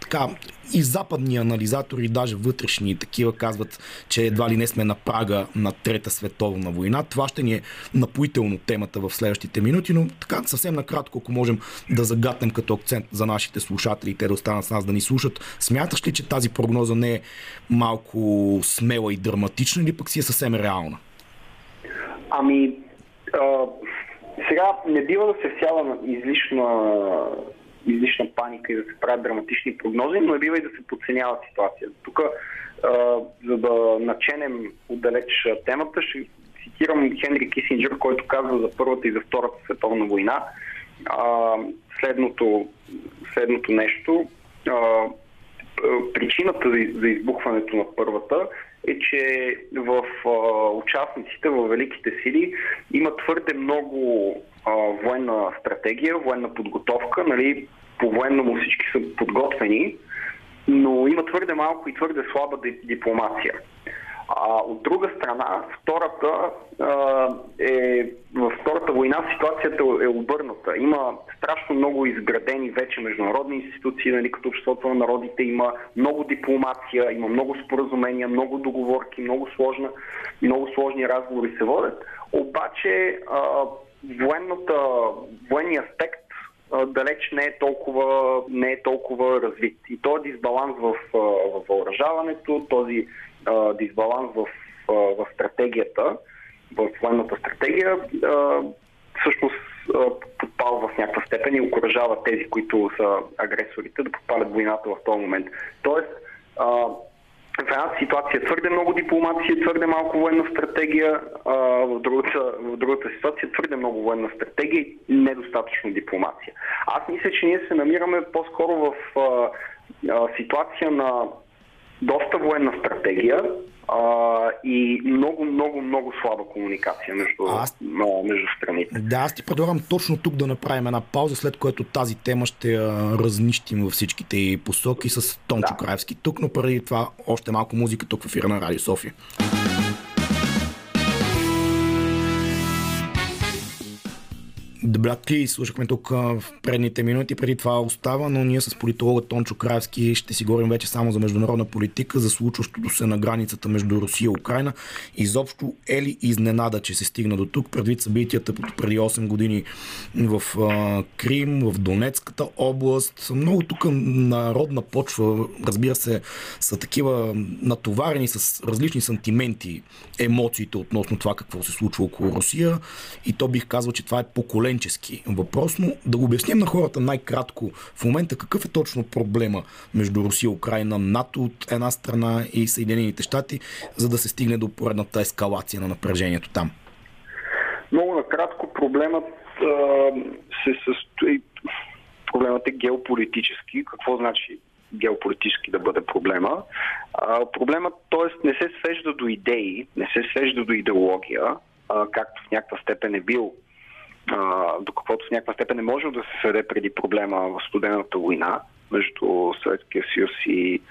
така, и западни анализатори, даже вътрешни такива казват, че едва ли не сме на прага на Трета световна война. Това ще ни е напоително темата в следващите минути, но така съвсем накратко, ако можем да загатнем като акцент за нашите слушатели те да останат с нас да ни слушат. Смяташ ли, че тази прогноза не е малко смела и драматична или пък си е съвсем реална? Ами, а, сега не бива да се всява на излишна излишна паника и да се правят драматични прогнози, но не бива и да се подценява ситуация. Тук, за да наченем отдалеч темата, ще цитирам Хенри Кисинджер, който казва за Първата и за Втората световна война следното, следното нещо. Причината за, избухването на първата е, че в участниците, в великите сили има твърде много военна стратегия, военна подготовка. Нали, по военному всички са подготвени, но има твърде малко и твърде слаба дипломация. А от друга страна, втората е, във Втората война ситуацията е обърната. Има страшно много изградени вече международни институции, нали, като обществото на народите, има много дипломация, има много споразумения, много договорки, много, сложна, много сложни разговори се водят. Обаче военната, военният аспект далеч не е толкова, не е толкова развит. И този дисбаланс в, в въоръжаването, този дисбаланс в, в стратегията, в военната стратегия, всъщност подпалва в някаква степен и окоръжава тези, които са агресорите, да подпалят войната в този момент. Тоест, в едната ситуация твърде много дипломация, твърде малко военна стратегия, а, в, другата, в другата ситуация твърде много военна стратегия и недостатъчно дипломация. Аз мисля, че ние се намираме по-скоро в а, а, ситуация на доста военна стратегия, а, и много, много, много слаба комуникация между, аз... между страните. Да, аз ти предлагам точно тук да направим една пауза, след което тази тема ще разнищим във всичките посоки с Тончо да. Краевски тук, но преди това още малко музика тук в ефира на Радио София. Дебати слушахме тук в предните минути, преди това остава, но ние с политолога Тончо Краевски ще си говорим вече само за международна политика, за случващото се на границата между Русия и Украина. Изобщо е ли изненада, че се стигна до тук, предвид събитията преди 8 години в Крим, в Донецката област. Много тук народна почва, разбира се, са такива натоварени с различни сантименти, емоциите относно това какво се случва около Русия и то бих казал, че това е поколенчески въпрос, но да го обясним на хората най-кратко в момента какъв е точно проблема между Русия, Украина, НАТО от една страна и Съединените щати, за да се стигне до поредната ескалация на напрежението там. Много накратко проблемът а, се състои проблемът е геополитически. Какво значи геополитически да бъде проблема? А, проблемът, т.е. не се свежда до идеи, не се свежда до идеология, а, както в някаква степен е бил до каквото в някаква степен не може да се сведе преди проблема в студената война между Съветския съюз и,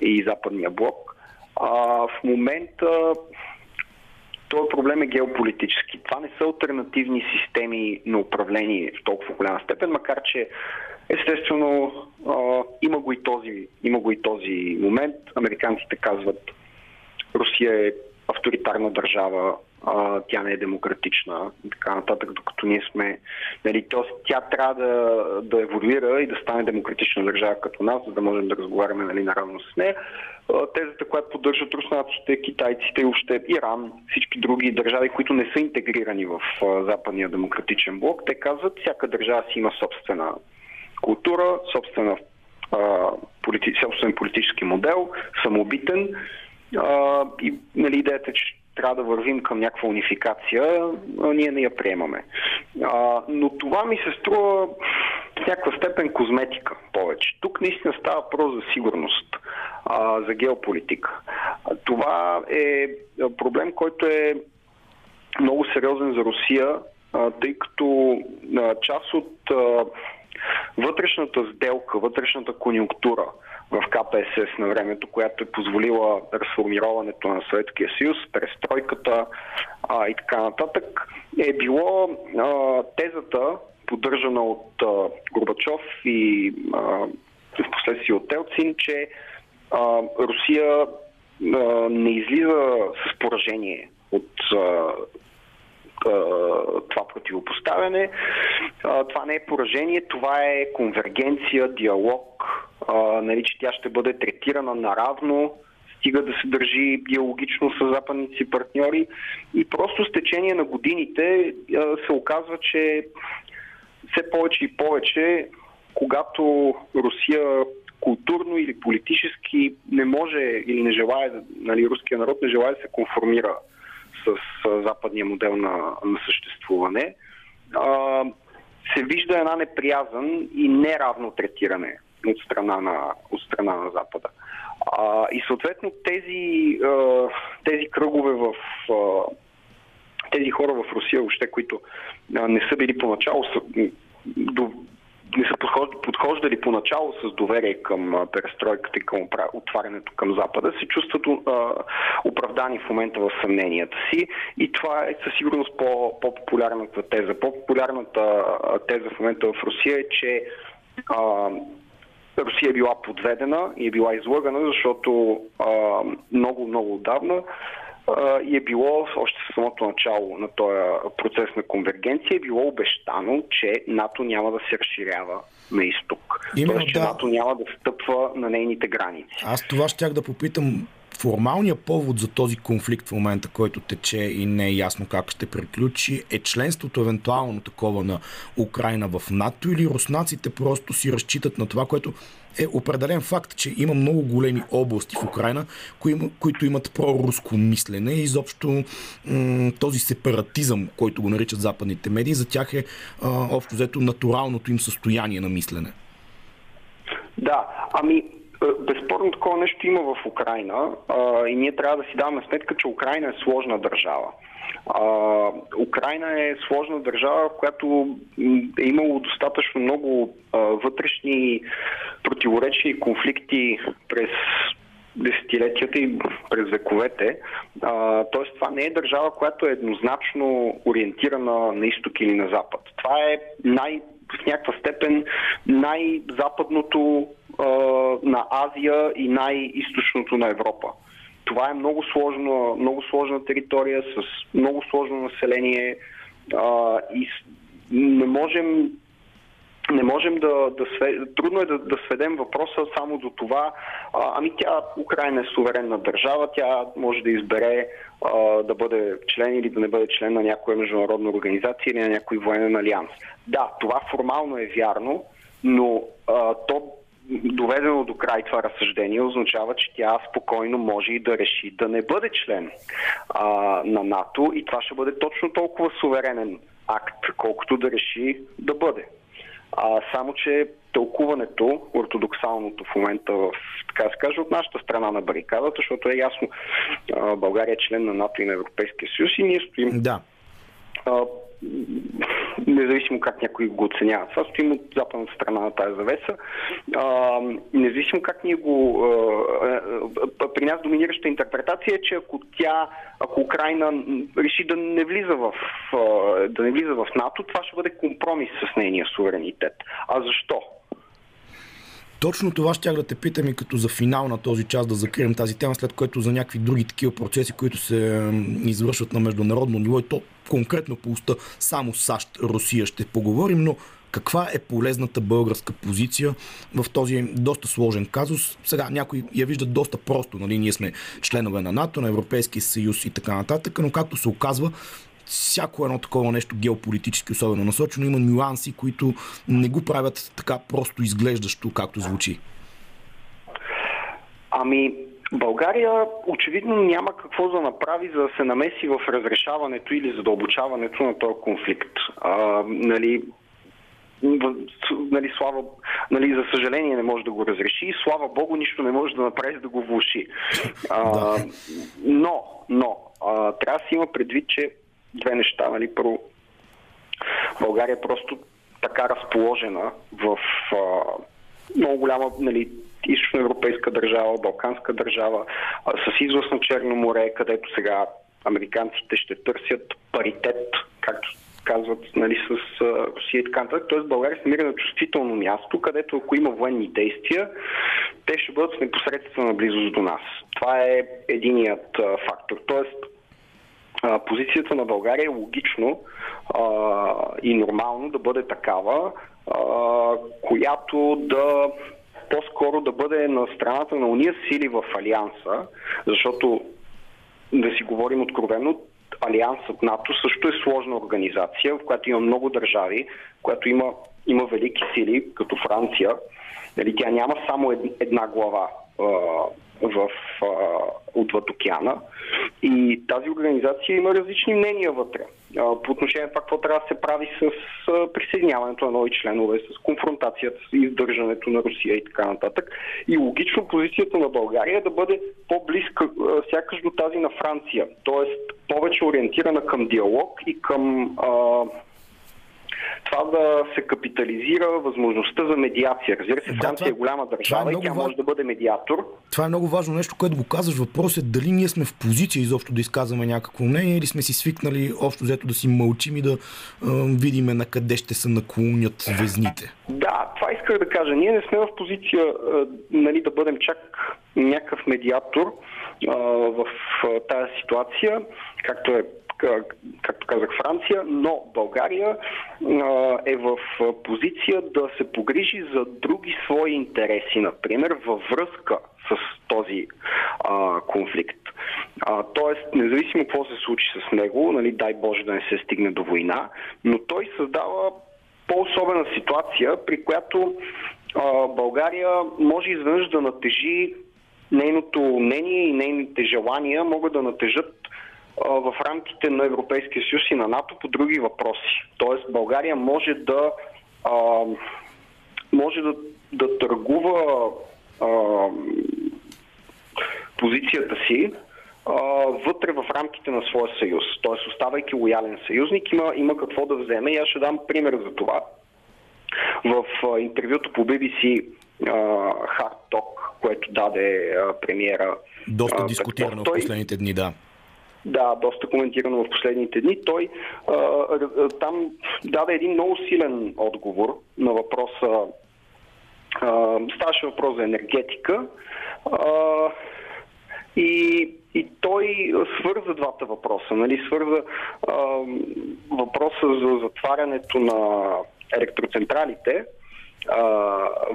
и Западния блок. А, в момента този проблем е геополитически. Това не са альтернативни системи на управление в толкова голяма степен, макар че естествено а, има, го и този, има го и този момент. Американците казват Русия е авторитарна държава, а, тя не е демократична и така нататък, докато ние сме... Нали, тоест, тя трябва да, да еволюира и да стане демократична държава като нас, за да можем да разговаряме нали, наравно с нея. Тезата, която поддържат руснаците, китайците и още Иран, всички други държави, които не са интегрирани в западния демократичен блок, те казват, всяка държава си има собствена култура, собствена полити, собствен политически модел, самобитен. А, и нали, идеята е, че трябва да вървим към някаква унификация, а ние не я приемаме. А, но това ми се струва в някаква степен козметика повече. Тук наистина става въпрос за сигурност, а, за геополитика. А, това е проблем, който е много сериозен за Русия, а, тъй като а, част от а, вътрешната сделка, вътрешната конюнктура в КПСС на времето, която е позволила разформироването на Съветския съюз, престройката а, и така нататък, е било а, тезата, поддържана от а, Горбачов и а, в последствие от Телцин, че а, Русия а, не излиза с поражение от а, това противопоставяне. Това не е поражение, това е конвергенция, диалог, нали, че тя ще бъде третирана наравно, стига да се държи диалогично с западните си партньори. И просто с течение на годините се оказва, че все повече и повече, когато Русия културно или политически не може или не желая, нали, руския народ не желая да се конформира с западния модел на, на съществуване, а, се вижда една неприязан и неравно третиране от страна на, от страна на Запада. А, и съответно тези, а, тези кръгове в а, тези хора в Русия, въобще, които а, не са били поначало, са, до, не са подхождали поначало с доверие към перестройката и към отварянето към Запада, се чувстват а, оправдани в момента в съмненията си и това е със сигурност по, по-популярната теза. По-популярната теза в момента в Русия е, че а, Русия е била подведена и е била излъгана, защото много, много отдавна и е било още в самото начало на този процес на конвергенция е било обещано, че НАТО няма да се разширява на изток. Именно, Тоест, че да. НАТО няма да стъпва на нейните граници. Аз това щях да попитам формалният повод за този конфликт в момента, който тече и не е ясно как ще приключи, е членството евентуално такова на Украина в НАТО или руснаците просто си разчитат на това, което е определен факт, че има много големи области в Украина, които имат проруско мислене и изобщо този сепаратизъм, който го наричат западните медии, за тях е общо взето натуралното им състояние на мислене. Да, ами безспорно такова нещо има в Украина а, и ние трябва да си даваме сметка, че Украина е сложна държава. А, Украина е сложна държава, в която е имало достатъчно много а, вътрешни противоречия и конфликти през десетилетията и през вековете. Тоест това не е държава, която е еднозначно ориентирана на изток или на запад. Това е най, в някаква степен най-западното на Азия и най-источното на Европа. Това е много, сложно, много сложна територия с много сложно население а, и не можем не можем да, да свед... трудно е да, да сведем въпроса само до това, а, ами тя, Украина е суверенна държава, тя може да избере а, да бъде член или да не бъде член на някоя международна организация или на някой военен алианс. Да, това формално е вярно, но а, то доведено до край това разсъждение означава, че тя спокойно може и да реши да не бъде член а, на НАТО и това ще бъде точно толкова суверенен акт, колкото да реши да бъде. А, само, че тълкуването, ортодоксалното в момента, в, така да се каже, от нашата страна на барикадата, защото е ясно, а, България е член на НАТО и на Европейския съюз и ние стоим да независимо как някой го оценява. Това стоим от западната страна на тази завеса. А, независимо как ние го... А, при нас доминираща интерпретация е, че ако тя, ако Украина реши да не влиза в, да не влиза в НАТО, това ще бъде компромис с нейния суверенитет. А защо? Точно това щях да те питам и като за финал на този час да закрием тази тема, след което за някакви други такива процеси, които се извършват на международно ниво и то конкретно по уста само САЩ, Русия ще поговорим, но каква е полезната българска позиция в този доста сложен казус. Сега някои я виждат доста просто, нали? ние сме членове на НАТО, на Европейския съюз и така нататък, но както се оказва, всяко едно такова нещо геополитически особено насочено има нюанси, които не го правят така просто изглеждащо, както звучи. Ами, България очевидно няма какво да направи, за да се намеси в разрешаването или задълбочаването на този конфликт. А, нали, нали, слава, нали, за съжаление не може да го разреши и слава Богу нищо не може да направи да го влуши. А, [laughs] но, но, а, трябва да си има предвид, че две неща. Нали, първо, България е просто така разположена в а, много голяма нали, източноевропейска държава, балканска държава, а, с излъз на Черно море, където сега американците ще търсят паритет, както казват нали, с Русия и така нататък. Тоест България се намира на чувствително място, където ако има военни действия, те ще бъдат в близост до нас. Това е единият а, фактор. Тоест, позицията на България е логично а, и нормално да бъде такава, а, която да по-скоро да бъде на страната на уния сили в Алианса, защото да си говорим откровено, Алиансът НАТО също е сложна организация, в която има много държави, която има, има велики сили, като Франция. Нали, тя няма само една глава в, а, отвъд океана. И тази организация има различни мнения вътре. А, по отношение на това, какво трябва да се прави с а, присъединяването на нови членове, с конфронтацията, с издържането на Русия и така нататък. И логично позицията на България е да бъде по-близка сякаш до тази на Франция. Тоест повече ориентирана към диалог и към а, това да се капитализира възможността за медиация. Разбира се, Франция да, това, е голяма държава е и тя може да бъде медиатор. Това е много важно нещо, което го казваш. Въпрос е дали ние сме в позиция изобщо да изказваме някакво мнение или сме си свикнали общо взето да си мълчим и да е, видиме на къде ще се наклонят везните. Да, това исках да кажа. Ние не сме в позиция е, нали, да бъдем чак някакъв медиатор е, в тази ситуация, както е както казах, Франция, но България е в позиция да се погрижи за други свои интереси, например, във връзка с този а, конфликт. А, тоест, независимо какво се случи с него, нали, дай Боже да не се стигне до война, но той създава по-особена ситуация, при която а, България може изведнъж да натежи нейното мнение и нейните желания могат да натежат в рамките на Европейския съюз и на НАТО по други въпроси. Тоест България може да а, може да, да търгува а, позицията си а, вътре в рамките на своя съюз. Тоест, оставайки лоялен съюзник, има, има какво да вземе. И аз ще дам пример за това. В а, интервюто по BBC Hard Talk което даде а, премиера. Доста дискутирано в последните дни, да. Да, доста коментирано в последните дни. Той а, а, там даде един много силен отговор на въпроса. Ставаше въпрос за енергетика. А, и, и той свърза двата въпроса. Нали? Свърза а, въпроса за затварянето на електроцентралите, а,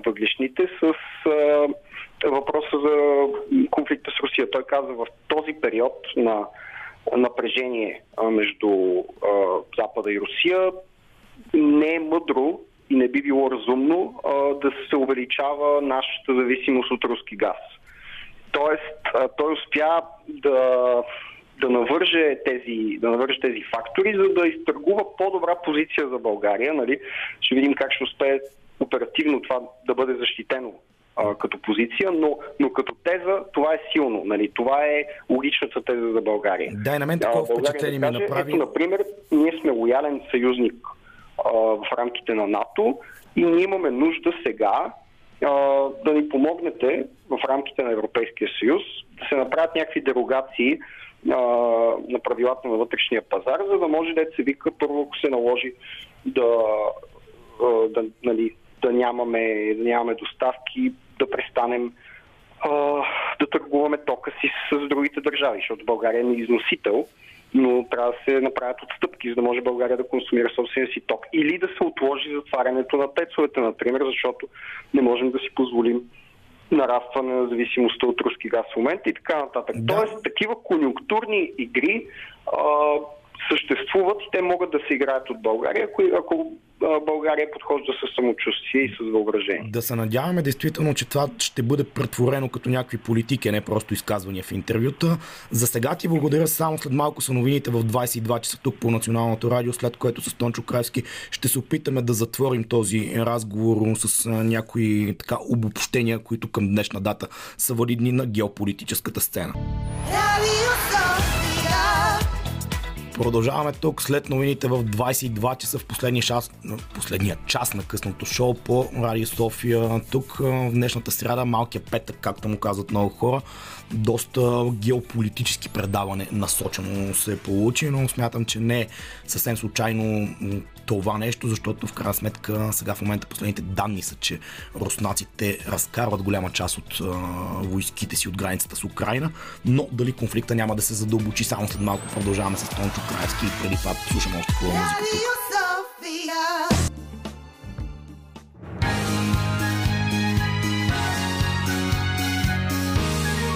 въглишните, с а, въпроса за конфликта с Русия. Той каза в този период на напрежение между Запада и Русия не е мъдро и не би било разумно да се увеличава нашата зависимост от руски газ. Тоест, той успя да, да, навърже тези, да навърже тези фактори, за да изтъргува по-добра позиция за България. Нали? Ще видим как ще успее оперативно това да бъде защитено а, като позиция, но, но като теза това е силно. Нали? Това е логичната теза за България. Да, и на мен такова впечатление ми направи. Ето, например, ние сме лоялен съюзник а, в рамките на НАТО и ние имаме нужда сега да ни помогнете в рамките на Европейския съюз да се направят някакви дерогации а, на правилата на вътрешния пазар, за да може да се вика първо, ако се наложи да, да, нали, да, нямаме, да нямаме доставки, да престанем а, да търгуваме тока си с другите държави, защото България е износител, но трябва да се направят отстъпки, за да може България да консумира собствения си ток. Или да се отложи затварянето на пецовете, например, защото не можем да си позволим нарастване на зависимостта от руски газ в момента и така нататък. Да. Тоест, такива конюнктурни игри а, съществуват и те могат да се играят от България, ако, ако България подхожда с самочувствие и с въображение. Да се надяваме действително, че това ще бъде претворено като някакви политики, не просто изказвания в интервюта. За сега ти благодаря само след малко са новините в 22 часа тук по Националното радио, след което с Тончо Крайски ще се опитаме да затворим този разговор с някои така обобщения, които към днешна дата са валидни на геополитическата сцена. Продължаваме тук след новините в 22 часа в последния час, последния час на късното шоу по Радио София. Тук в днешната сряда, малкия петък, както му казват много хора, доста геополитически предаване насочено се получи, но смятам, че не е съвсем случайно това нещо, защото в крайна сметка сега в момента последните данни са, че руснаците разкарват голяма част от а, войските си от границата с Украина, но дали конфликта няма да се задълбочи само след малко продължаваме с Тончо Краевски и преди това слушаме още хубава музика тук.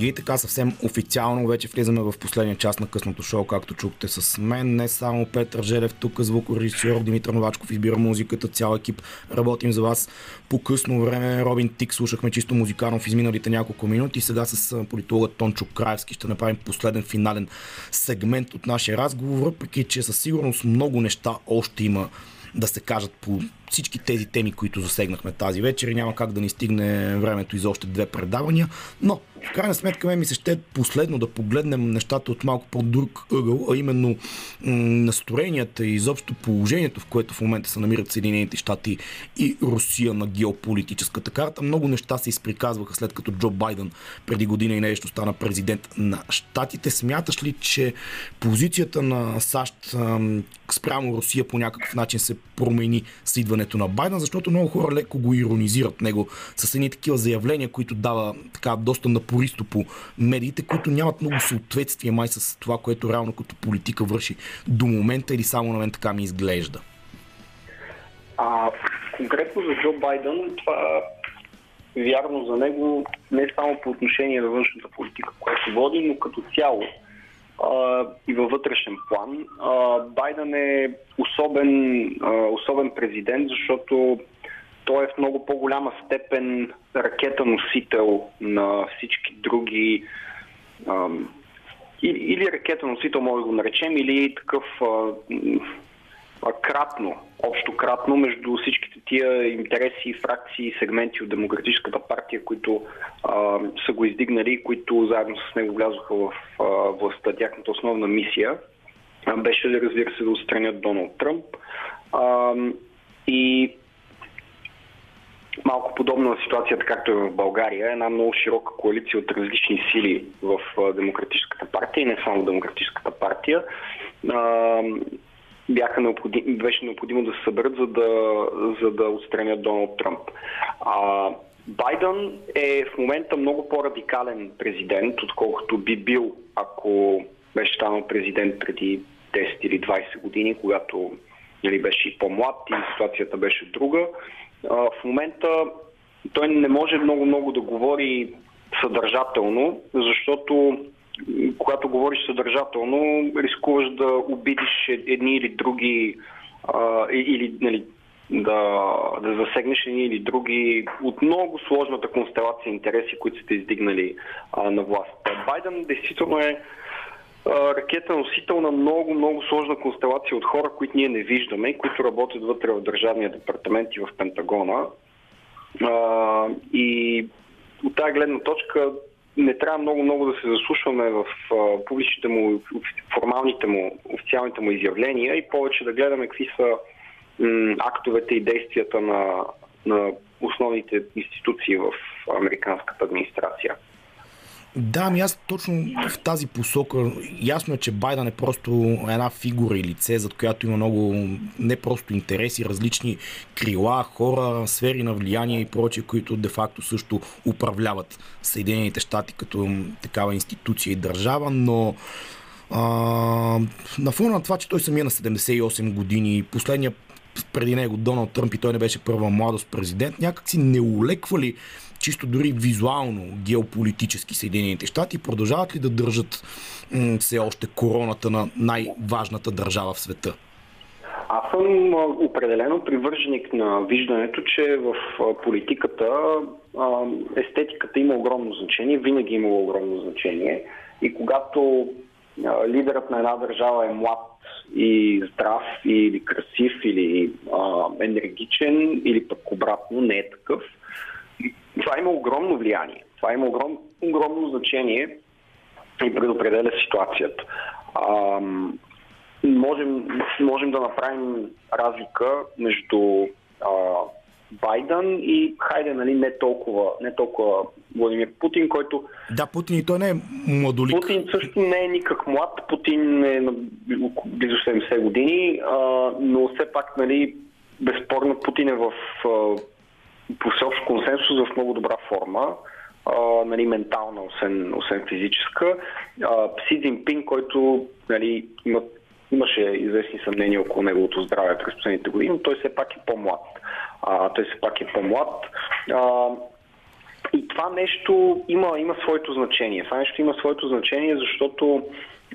И така съвсем официално вече влизаме в последния част на късното шоу, както чухте с мен. Не само Петър Желев, тук звукорежисьор Димитър Новачков избира музиката, цял екип работим за вас по късно време. Робин Тик слушахме чисто музикално в изминалите няколко минути. Сега с политолога Тончо Краевски ще направим последен финален сегмент от нашия разговор, въпреки че със сигурност много неща още има да се кажат по всички тези теми, които засегнахме тази вечер и няма как да ни стигне времето и за още две предавания, но в крайна сметка ме ми се ще последно да погледнем нещата от малко по-друг ъгъл, а именно настроенията и изобщо положението, в което в момента се намират Съединените щати и Русия на геополитическата карта. Много неща се изприказваха след като Джо Байден преди година и нещо стана президент на щатите. Смяташ ли, че позицията на САЩ спрямо Русия по някакъв начин се промени с идването на Байден, защото много хора леко го иронизират него с едни такива заявления, които дава така доста напористо по медиите, които нямат много съответствие май с това, което реално като политика върши до момента или само на мен така ми изглежда. А, конкретно за Джо Байден, това вярно за него не само по отношение на външната политика, която води, но като цяло а, и във вътрешен план. А, Байден е особен, а, особен президент, защото той е в много по-голяма степен ракета-носител на всички други а, или ракета-носител, може да го наречем, или такъв а, кратно, общо кратно между всичките тия интереси, фракции и сегменти от Демократическата партия, които а, са го издигнали и които заедно с него влязоха в а, властта. Тяхната основна мисия а, беше, да разбира се, да отстранят Доналд Тръмп. А, и малко подобна на ситуацията, както е в България, една много широка коалиция от различни сили в Демократическата партия и не само Демократическата партия. Бяха необходим, беше необходимо да се съберат, за да, за да отстранят Доналд Тръмп. А, Байден е в момента много по-радикален президент, отколкото би бил, ако беше станал президент преди 10 или 20 години, когато нали, беше и по-млад и ситуацията беше друга в момента той не може много-много да говори съдържателно, защото когато говориш съдържателно, рискуваш да обидиш едни или други а, или нали, да, да засегнеш едни или други от много сложната констелация интереси, които сте издигнали а, на власт. Байден действително е ракета носител на много, много сложна констелация от хора, които ние не виждаме които работят вътре в Държавния департамент и в Пентагона. А, и от тази гледна точка не трябва много-много да се заслушваме в публичните му, формалните му, официалните му изявления и повече да гледаме какви са м, актовете и действията на, на основните институции в американската администрация. Да, ами аз точно в тази посока. Ясно е, че Байден е просто една фигура и лице, зад която има много не просто интереси, различни крила, хора, сфери на влияние и прочие, които де-факто също управляват Съединените щати като такава институция и държава, но а, на фона на това, че той самия на 78 години, последния преди него Доналд Тръмп и той не беше първа младост президент, някакси не улеквали чисто дори визуално геополитически Съединените щати продължават ли да държат м- все още короната на най-важната държава в света? Аз съм определено привърженик на виждането, че в политиката естетиката има огромно значение, винаги има огромно значение. И когато лидерът на една държава е млад и здрав, или красив, или енергичен, или пък обратно не е такъв, това има огромно влияние. Това има огром, огромно значение и предопределя ситуацията. А, можем, можем да направим разлика между а, Байден и хайде, нали, не толкова, не толкова Владимир Путин, който... Да, Путин и той не е младолик. Путин също не е никак млад. Путин е на близо 70 години, а, но все пак, нали, безспорно Путин е в по всеобщ консенсус в много добра форма, а, нали, ментална, освен, освен физическа. А, Си Цзинпин, който нали, има, имаше известни съмнения около неговото здраве през последните години, но той все пак е по-млад. А, той все пак е по-млад. А, и това нещо има, има своето значение. Това нещо има своето значение, защото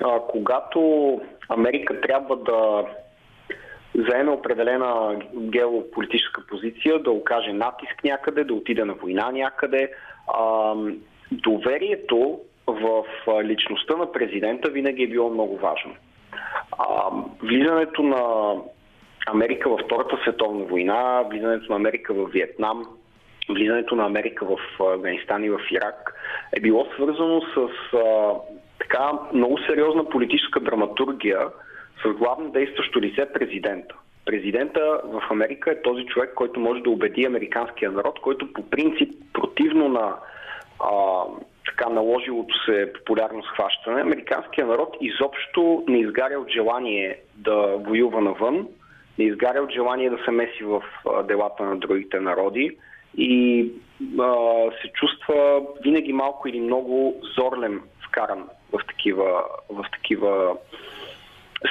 а, когато Америка трябва да заеме определена геополитическа позиция, да окаже натиск някъде, да отиде на война някъде. Доверието в личността на президента винаги е било много важно. Влизането на Америка във Втората световна война, влизането на Америка в Виетнам, влизането на Америка в Афганистан и в Ирак е било свързано с така много сериозна политическа драматургия, с главно действащо лице президента. Президента в Америка е този човек, който може да убеди американския народ, който по принцип, противно на а, така наложилото се популярно схващане, американския народ изобщо не изгаря от желание да воюва навън, не изгаря от желание да се меси в делата на другите народи и а, се чувства винаги малко или много зорлем вкаран в такива, в такива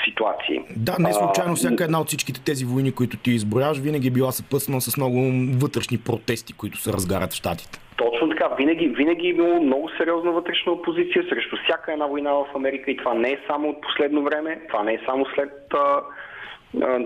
ситуации. Да, не случайно всяка една от всичките тези войни, които ти изброяваш, винаги е била съпътствана с много вътрешни протести, които се разгарят в щатите. Точно така. Винаги, винаги е имало много сериозна вътрешна опозиция срещу всяка една война в Америка и това не е само от последно време, това не е само след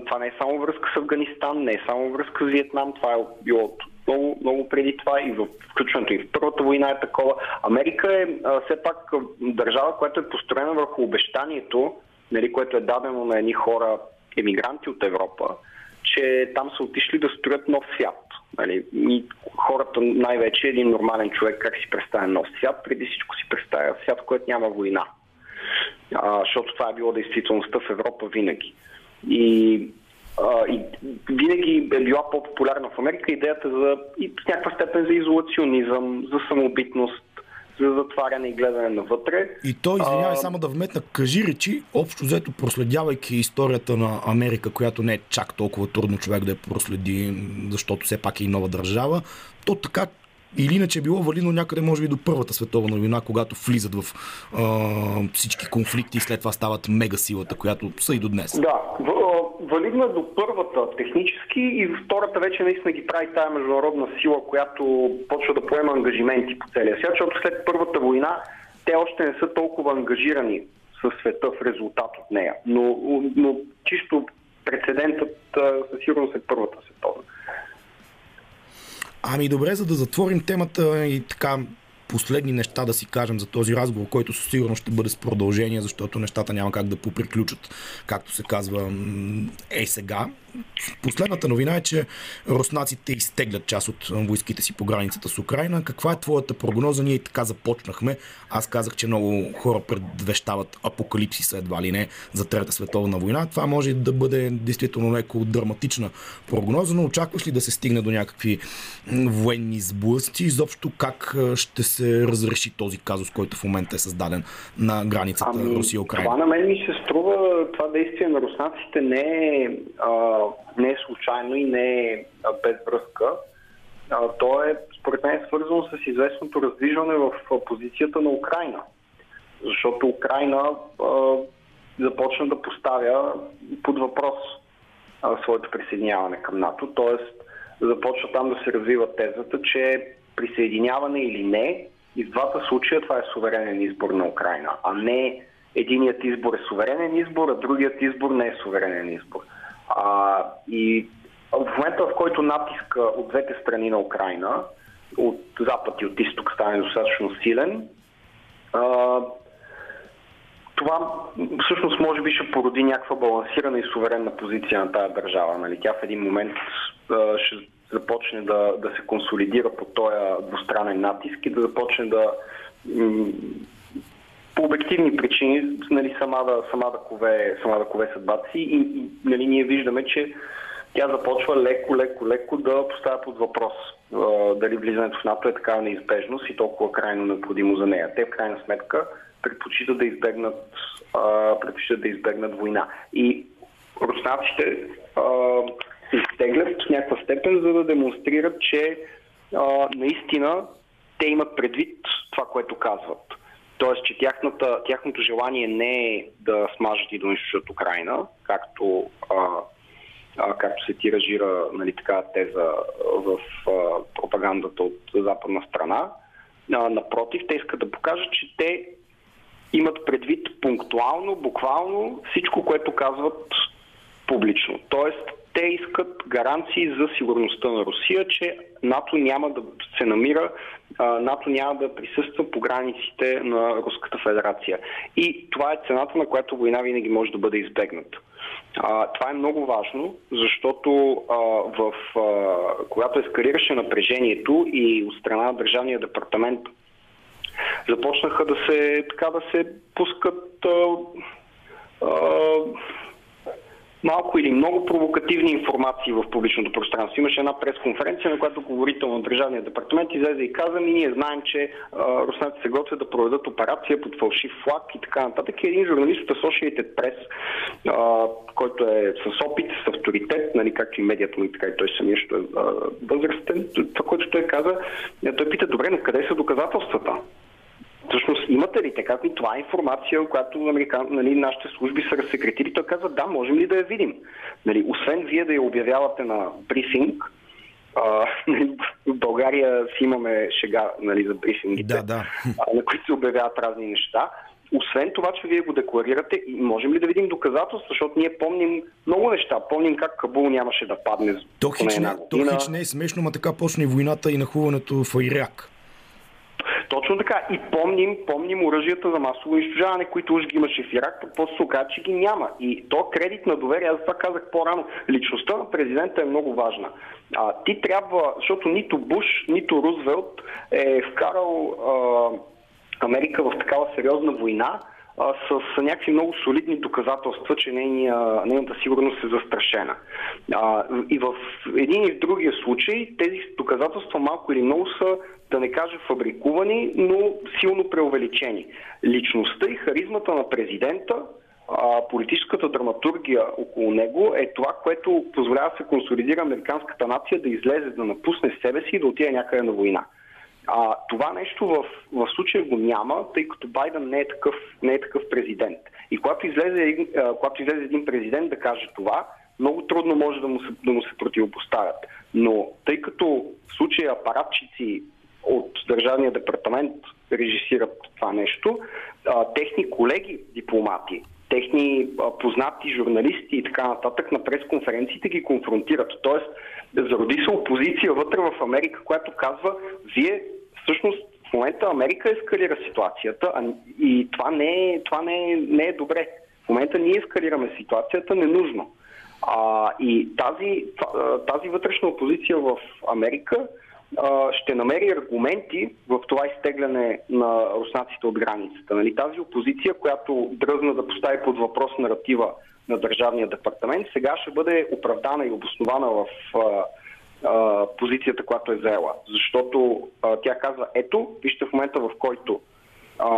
това не е само връзка с Афганистан, не е само връзка с Виетнам, това е било много, много преди това и в включването и в Първата война е такова. Америка е а, все пак държава, която е построена върху обещанието нали, което е дадено на едни хора емигранти от Европа, че там са отишли да строят нов свят. Нали? И хората, най-вече един нормален човек, как си представя нов свят, преди всичко си представя свят, в който няма война. А, защото това е било действителността в Европа винаги. И, а, и винаги е била по-популярна в Америка идеята за и в някаква степен за изолационизъм, за самобитност, за затваряне и гледане навътре. И то, извинявай, а... само да вметна, кажи речи, общо взето проследявайки историята на Америка, която не е чак толкова трудно човек да я проследи, защото все пак е и нова държава, то така или иначе е било валидно някъде, може би, до Първата световна война, когато влизат в а, всички конфликти и след това стават мега силата, която са и до днес. Да, валидно е до първата технически и втората вече наистина ги прави тая международна сила, която почва да поема ангажименти по целия свят, защото след Първата война те още не са толкова ангажирани със света в резултат от нея. Но, но чисто прецедентът със сигурност е Първата световна. Ами добре, за да затворим темата и така последни неща да си кажем за този разговор, който със сигурност ще бъде с продължение, защото нещата няма как да поприключат, както се казва, е сега. Последната новина е, че руснаците изтеглят част от войските си по границата с Украина. Каква е твоята прогноза? Ние и така започнахме. Аз казах, че много хора предвещават апокалипсиса едва ли не за Трета световна война. Това може да бъде действително леко драматична прогноза, но очакваш ли да се стигне до някакви военни сблъсъци? Изобщо как ще се разреши този казус, който в момента е създаден на границата ами, Русия-Украина? Това на мен ми се струва, това действие на руснаците не е а, не е случайно и не е без връзка. То е, според мен, свързано с известното раздвижване в позицията на Украина. Защото Украина започна да поставя под въпрос своето присъединяване към НАТО. Тоест, започва там да се развива тезата, че присъединяване или не, и в двата случая това е суверенен избор на Украина, а не единият избор е суверенен избор, а другият избор не е суверенен избор. А, и в момента, в който натиска от двете страни на Украина, от запад и от изток стане достатъчно силен, а, това всъщност може би ще породи някаква балансирана и суверенна позиция на тази държава. Нали? Тя в един момент а, ще започне да, да се консолидира по този двустранен натиск и да започне да по обективни причини нали, сама, да, сама, да кове, сама да кове съдбата си и, и нали, ние виждаме, че тя започва леко, леко, леко да поставя под въпрос дали влизането в НАТО е такава неизбежност и толкова крайно необходимо за нея. Те в крайна сметка предпочитат да избегнат, а, предпочитат да избегнат война. И руснаците се изтеглят в някаква степен, за да демонстрират, че а, наистина те имат предвид това, което казват. Тоест, че тяхната, тяхното желание не е да смажат и да унищожат Украина, както, а, а, както се тиражира нали, така теза в а, пропагандата от западна страна. А, напротив, те искат да покажат, че те имат предвид пунктуално, буквално всичко, което казват публично. Тоест, те искат гаранции за сигурността на Русия, че НАТО няма да се намира, НАТО няма да присъства по границите на Руската федерация. И това е цената, на която война винаги може да бъде избегната. това е много важно, защото а, в, а, когато ескалираше напрежението и от страна на Държавния департамент започнаха да се, така да се пускат малко или много провокативни информации в публичното пространство. Имаше една пресконференция, на която говорител на Държавния департамент излезе и каза ми, ние знаем, че руснаците се готвят да проведат операция под фалшив флаг и така нататък. И един журналист от Associated Press, а, който е с опит, с авторитет, нали, както и медията му, така и той самия, що е възрастен, това, което той каза, той пита, добре, но къде са доказателствата? Всъщност имате ли така? И това е информация, която американ, нали, нашите служби са разсекретили. Той казва, да, можем ли да я видим? Нали, освен вие да я обявявате на брифинг, а, нали, в България си имаме шега нали, за брифингите, да, да. На които се обявяват разни неща. Освен това, че вие го декларирате, можем ли да видим доказателства, защото ние помним много неща. Помним как Кабул нямаше да падне. То хич, не, то хич не е смешно, ма така почне войната и нахуването в Ирак. Точно така. И помним, помним оръжията за масово унищожаване, които уж ги имаше в Ирак, после се оказа, че ги няма. И то кредит на доверие, аз това казах по-рано, личността на президента е много важна. А, ти трябва, защото нито Буш, нито Рузвелт е вкарал а, Америка в такава сериозна война, с някакви много солидни доказателства, че нейния, нейната сигурност е застрашена. А, и в един и в другия случай тези доказателства малко или много са, да не кажа фабрикувани, но силно преувеличени. Личността и харизмата на президента а, политическата драматургия около него е това, което позволява да се консолидира американската нация да излезе, да напусне себе си и да отиде някъде на война. А, това нещо в, в случая го няма, тъй като Байден не е такъв, не е такъв президент. И когато излезе, когато излезе един президент да каже това, много трудно може да му, се, да му се противопоставят. Но тъй като в случая апаратчици от Държавния департамент режисират това нещо, а, техни колеги дипломати, техни а, познати журналисти и така нататък на пресконференциите ги конфронтират. Тоест, зароди се опозиция вътре в Америка, която казва, вие всъщност в момента Америка ескалира ситуацията а, и това, не е, това не, е, не е добре. В момента ние ескалираме ситуацията ненужно. А, и тази, тази вътрешна опозиция в Америка ще намери аргументи в това изтегляне на руснаците от границата. Нали? Тази опозиция, която дръзна да постави под въпрос наратива на Държавния департамент, сега ще бъде оправдана и обоснована в а, а, позицията, която е заела. Защото а, тя казва, ето, вижте в момента в който а,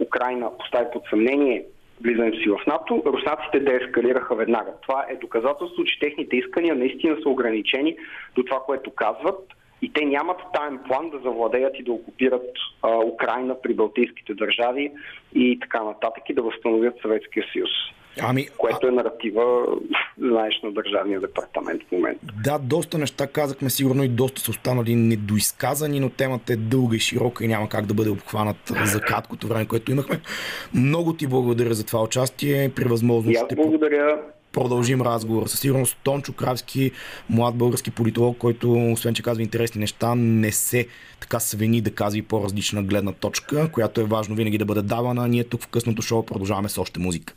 Украина постави под съмнение влизането си в НАТО, руснаците деескалираха веднага. Това е доказателство, че техните искания наистина са ограничени до това, което казват и те нямат таен план да завладеят и да окупират а, Украина при Балтийските държави и така нататък и да възстановят Съветския съюз. Ами, което е наратива, знаеш, на Държавния департамент в момента. Да, доста неща казахме, сигурно и доста са останали недоизказани, но темата е дълга и широка и няма как да бъде обхванат за краткото време, което имахме. Много ти благодаря за това участие. При възможност. И аз благодаря продължим разговор. Със сигурност Тончо Кравски, млад български политолог, който освен, че казва интересни неща, не се така свени да казва и по-различна гледна точка, която е важно винаги да бъде давана. Ние тук в късното шоу продължаваме с още музика.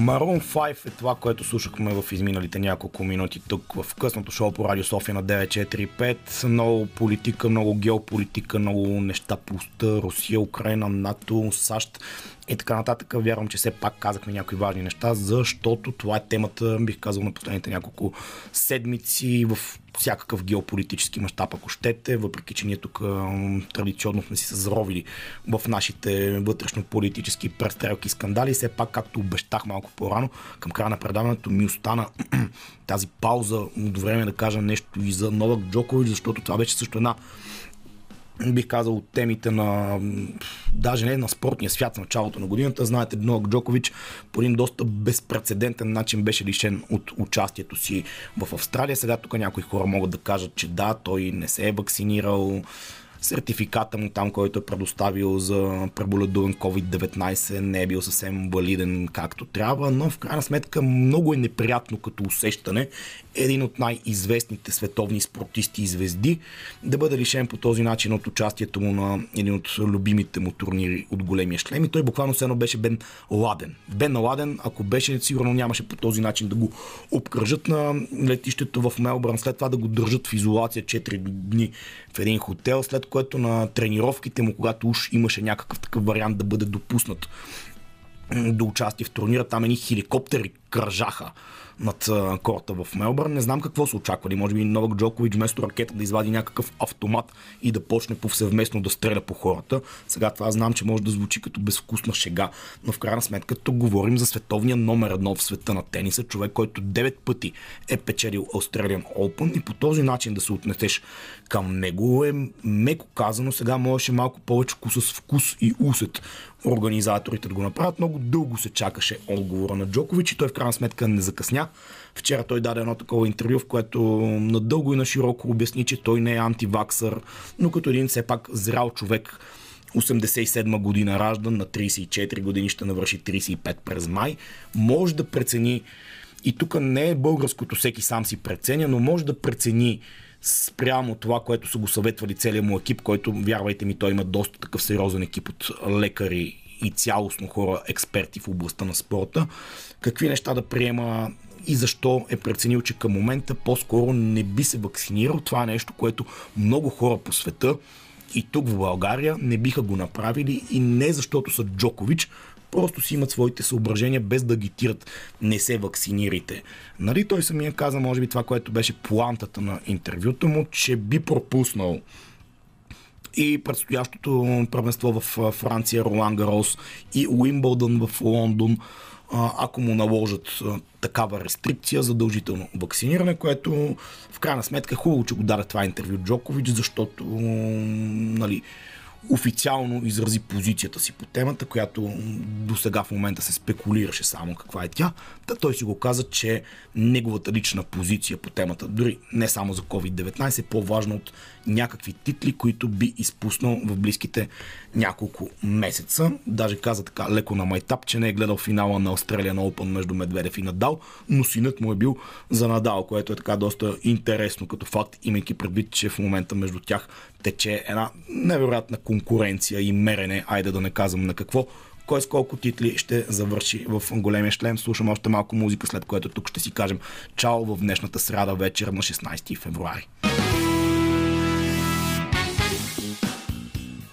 Марун 5 е това, което слушахме в изминалите няколко минути тук в късното шоу по Радио София на 945. Много политика, много геополитика, много неща по Русия, Украина, НАТО, САЩ и така нататък. Вярвам, че все пак казахме някои важни неща, защото това е темата, бих казал, на последните няколко седмици в всякакъв геополитически мащаб, ако щете, въпреки че ние тук традиционно сме си се заровили в нашите вътрешно-политически престрелки и скандали. Все пак, както обещах малко по-рано, към края на предаването ми остана [clears throat] тази пауза от време да кажа нещо и за Новак Джокович, защото това беше също една бих казал, от темите на даже не на спортния свят в началото на годината. Знаете, Новак Джокович по един доста безпредседентен начин беше лишен от участието си в Австралия. Сега тук някои хора могат да кажат, че да, той не се е вакцинирал, сертификата му там, който е предоставил за преболедуван COVID-19 не е бил съвсем валиден както трябва, но в крайна сметка много е неприятно като усещане един от най-известните световни спортисти и звезди да бъде лишен по този начин от участието му на един от любимите му турнири от големия шлем и той буквално все едно беше Бен Ладен. Бен Ладен, ако беше, сигурно нямаше по този начин да го обкръжат на летището в Мелбърн, след това да го държат в изолация 4 дни в един хотел, след което на тренировките му, когато уж имаше някакъв такъв вариант да бъде допуснат до участие в турнира, там едни хеликоптери кръжаха над корта в Мелбърн. Не знам какво са очаквали. Може би Новак Джокович вместо ракета да извади някакъв автомат и да почне повсеместно да стреля по хората. Сега това знам, че може да звучи като безвкусна шега, но в крайна сметка тук говорим за световния номер едно в света на тениса, човек, който 9 пъти е печелил Australian Open и по този начин да се отнесеш към него е меко казано. Сега можеше малко повече с вкус и усет организаторите да го направят. Много дълго се чакаше отговора на Джокович и той в крайна сметка не закъсня. Вчера той даде едно такова интервю, в което надълго и на широко обясни, че той не е антиваксър, но като един все пак зрял човек 87 година раждан, на 34 години ще навърши 35 през май, може да прецени и тук не е българското всеки сам си преценя, но може да прецени спрямо това, което са го съветвали целият му екип, който, вярвайте ми, той има доста такъв сериозен екип от лекари и цялостно хора, експерти в областта на спорта, какви неща да приема и защо е преценил, че към момента по-скоро не би се вакцинирал. Това е нещо, което много хора по света и тук в България не биха го направили и не защото са Джокович, просто си имат своите съображения без да агитират не се вакцинирайте. Нали той самия каза, може би това, което беше плантата на интервюто му, че би пропуснал и предстоящото правенство в Франция, Ролан Гарос и Уимбълдън в Лондон, ако му наложат такава рестрикция, задължително вакциниране, което в крайна сметка е хубаво, че го даде това интервю Джокович, защото нали, официално изрази позицията си по темата, която до сега в момента се спекулираше само каква е тя. Та той си го каза, че неговата лична позиция по темата, дори не само за COVID-19, е по-важна от някакви титли, които би изпуснал в близките няколко месеца. Даже каза така леко на майтап, че не е гледал финала на Australian Open между Медведев и Надал, но синът му е бил за Надал, което е така доста интересно като факт, имайки предвид, че в момента между тях тече една невероятна конкуренция и мерене, айде да не казвам на какво, кой с колко титли ще завърши в големия шлем. Слушам още малко музика, след което тук ще си кажем чао в днешната сряда вечер на 16 февруари.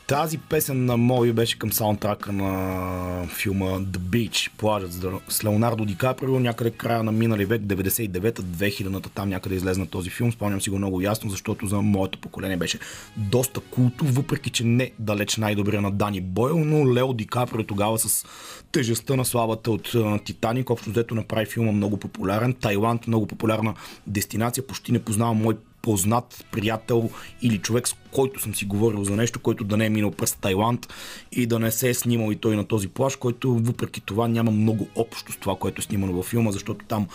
Тази песен на Мови беше към саундтрака на филма The Beach, плажът с Леонардо Ди Каприо, някъде края на минали век, 99-та, 2000-та, там някъде излезна този филм. Спомням си го много ясно, защото за моето поколение беше доста култов, въпреки че не далеч най-добрия на Дани Бойл, но Лео Ди Каприо тогава с тежестта на славата от Титаник, общо взето направи филма много популярен. Тайланд, много популярна дестинация, почти не познавам мой познат приятел или човек, с който съм си говорил за нещо, който да не е минал през Тайланд и да не се е снимал и той на този плаж, който въпреки това няма много общо с това, което е снимано във филма, защото там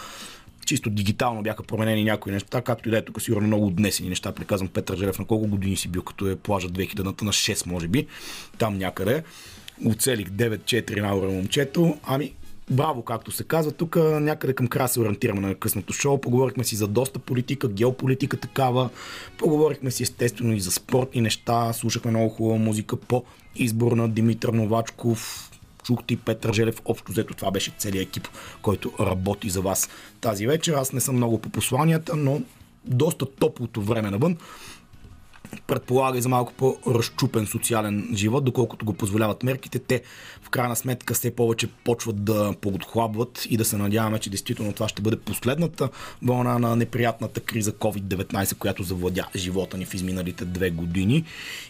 чисто дигитално бяха променени някои неща, както и да е тук сигурно много отнесени неща. Приказвам Петър Желев на колко години си бил, като е плажа 2000-та на 6, може би, там някъде. Оцелих 9-4 на момчето. Ами, браво, както се казва. Тук някъде към края се ориентираме на късното шоу. Поговорихме си за доста политика, геополитика такава. Поговорихме си естествено и за спортни неща. Слушахме много хубава музика по избор на Димитър Новачков. Чухте и Петър Желев. Общо взето това беше целият екип, който работи за вас тази вечер. Аз не съм много по посланията, но доста топлото време навън предполага и за малко по-разчупен социален живот, доколкото го позволяват мерките. Те в крайна сметка все повече почват да подхлабват и да се надяваме, че действително това ще бъде последната вълна на неприятната криза COVID-19, която завладя живота ни в изминалите две години.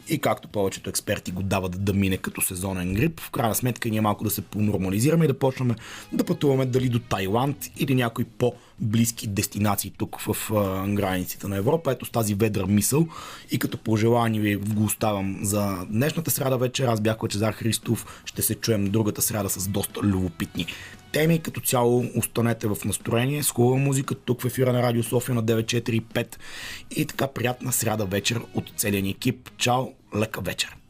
И както повечето експерти го дават да мине като сезонен грип, в крайна сметка ние малко да се понормализираме и да почнем да пътуваме дали до Тайланд или някой по- близки дестинации тук в а, границите на Европа. Ето с тази ведра мисъл и като пожелание ви го оставам за днешната сряда вечер. Аз бях Лачезар Христов. Ще се чуем другата сряда с доста любопитни теми. Като цяло останете в настроение с хубава музика тук в ефира на Радио София на 945 и така приятна сряда вечер от целия екип. Чао, лека вечер!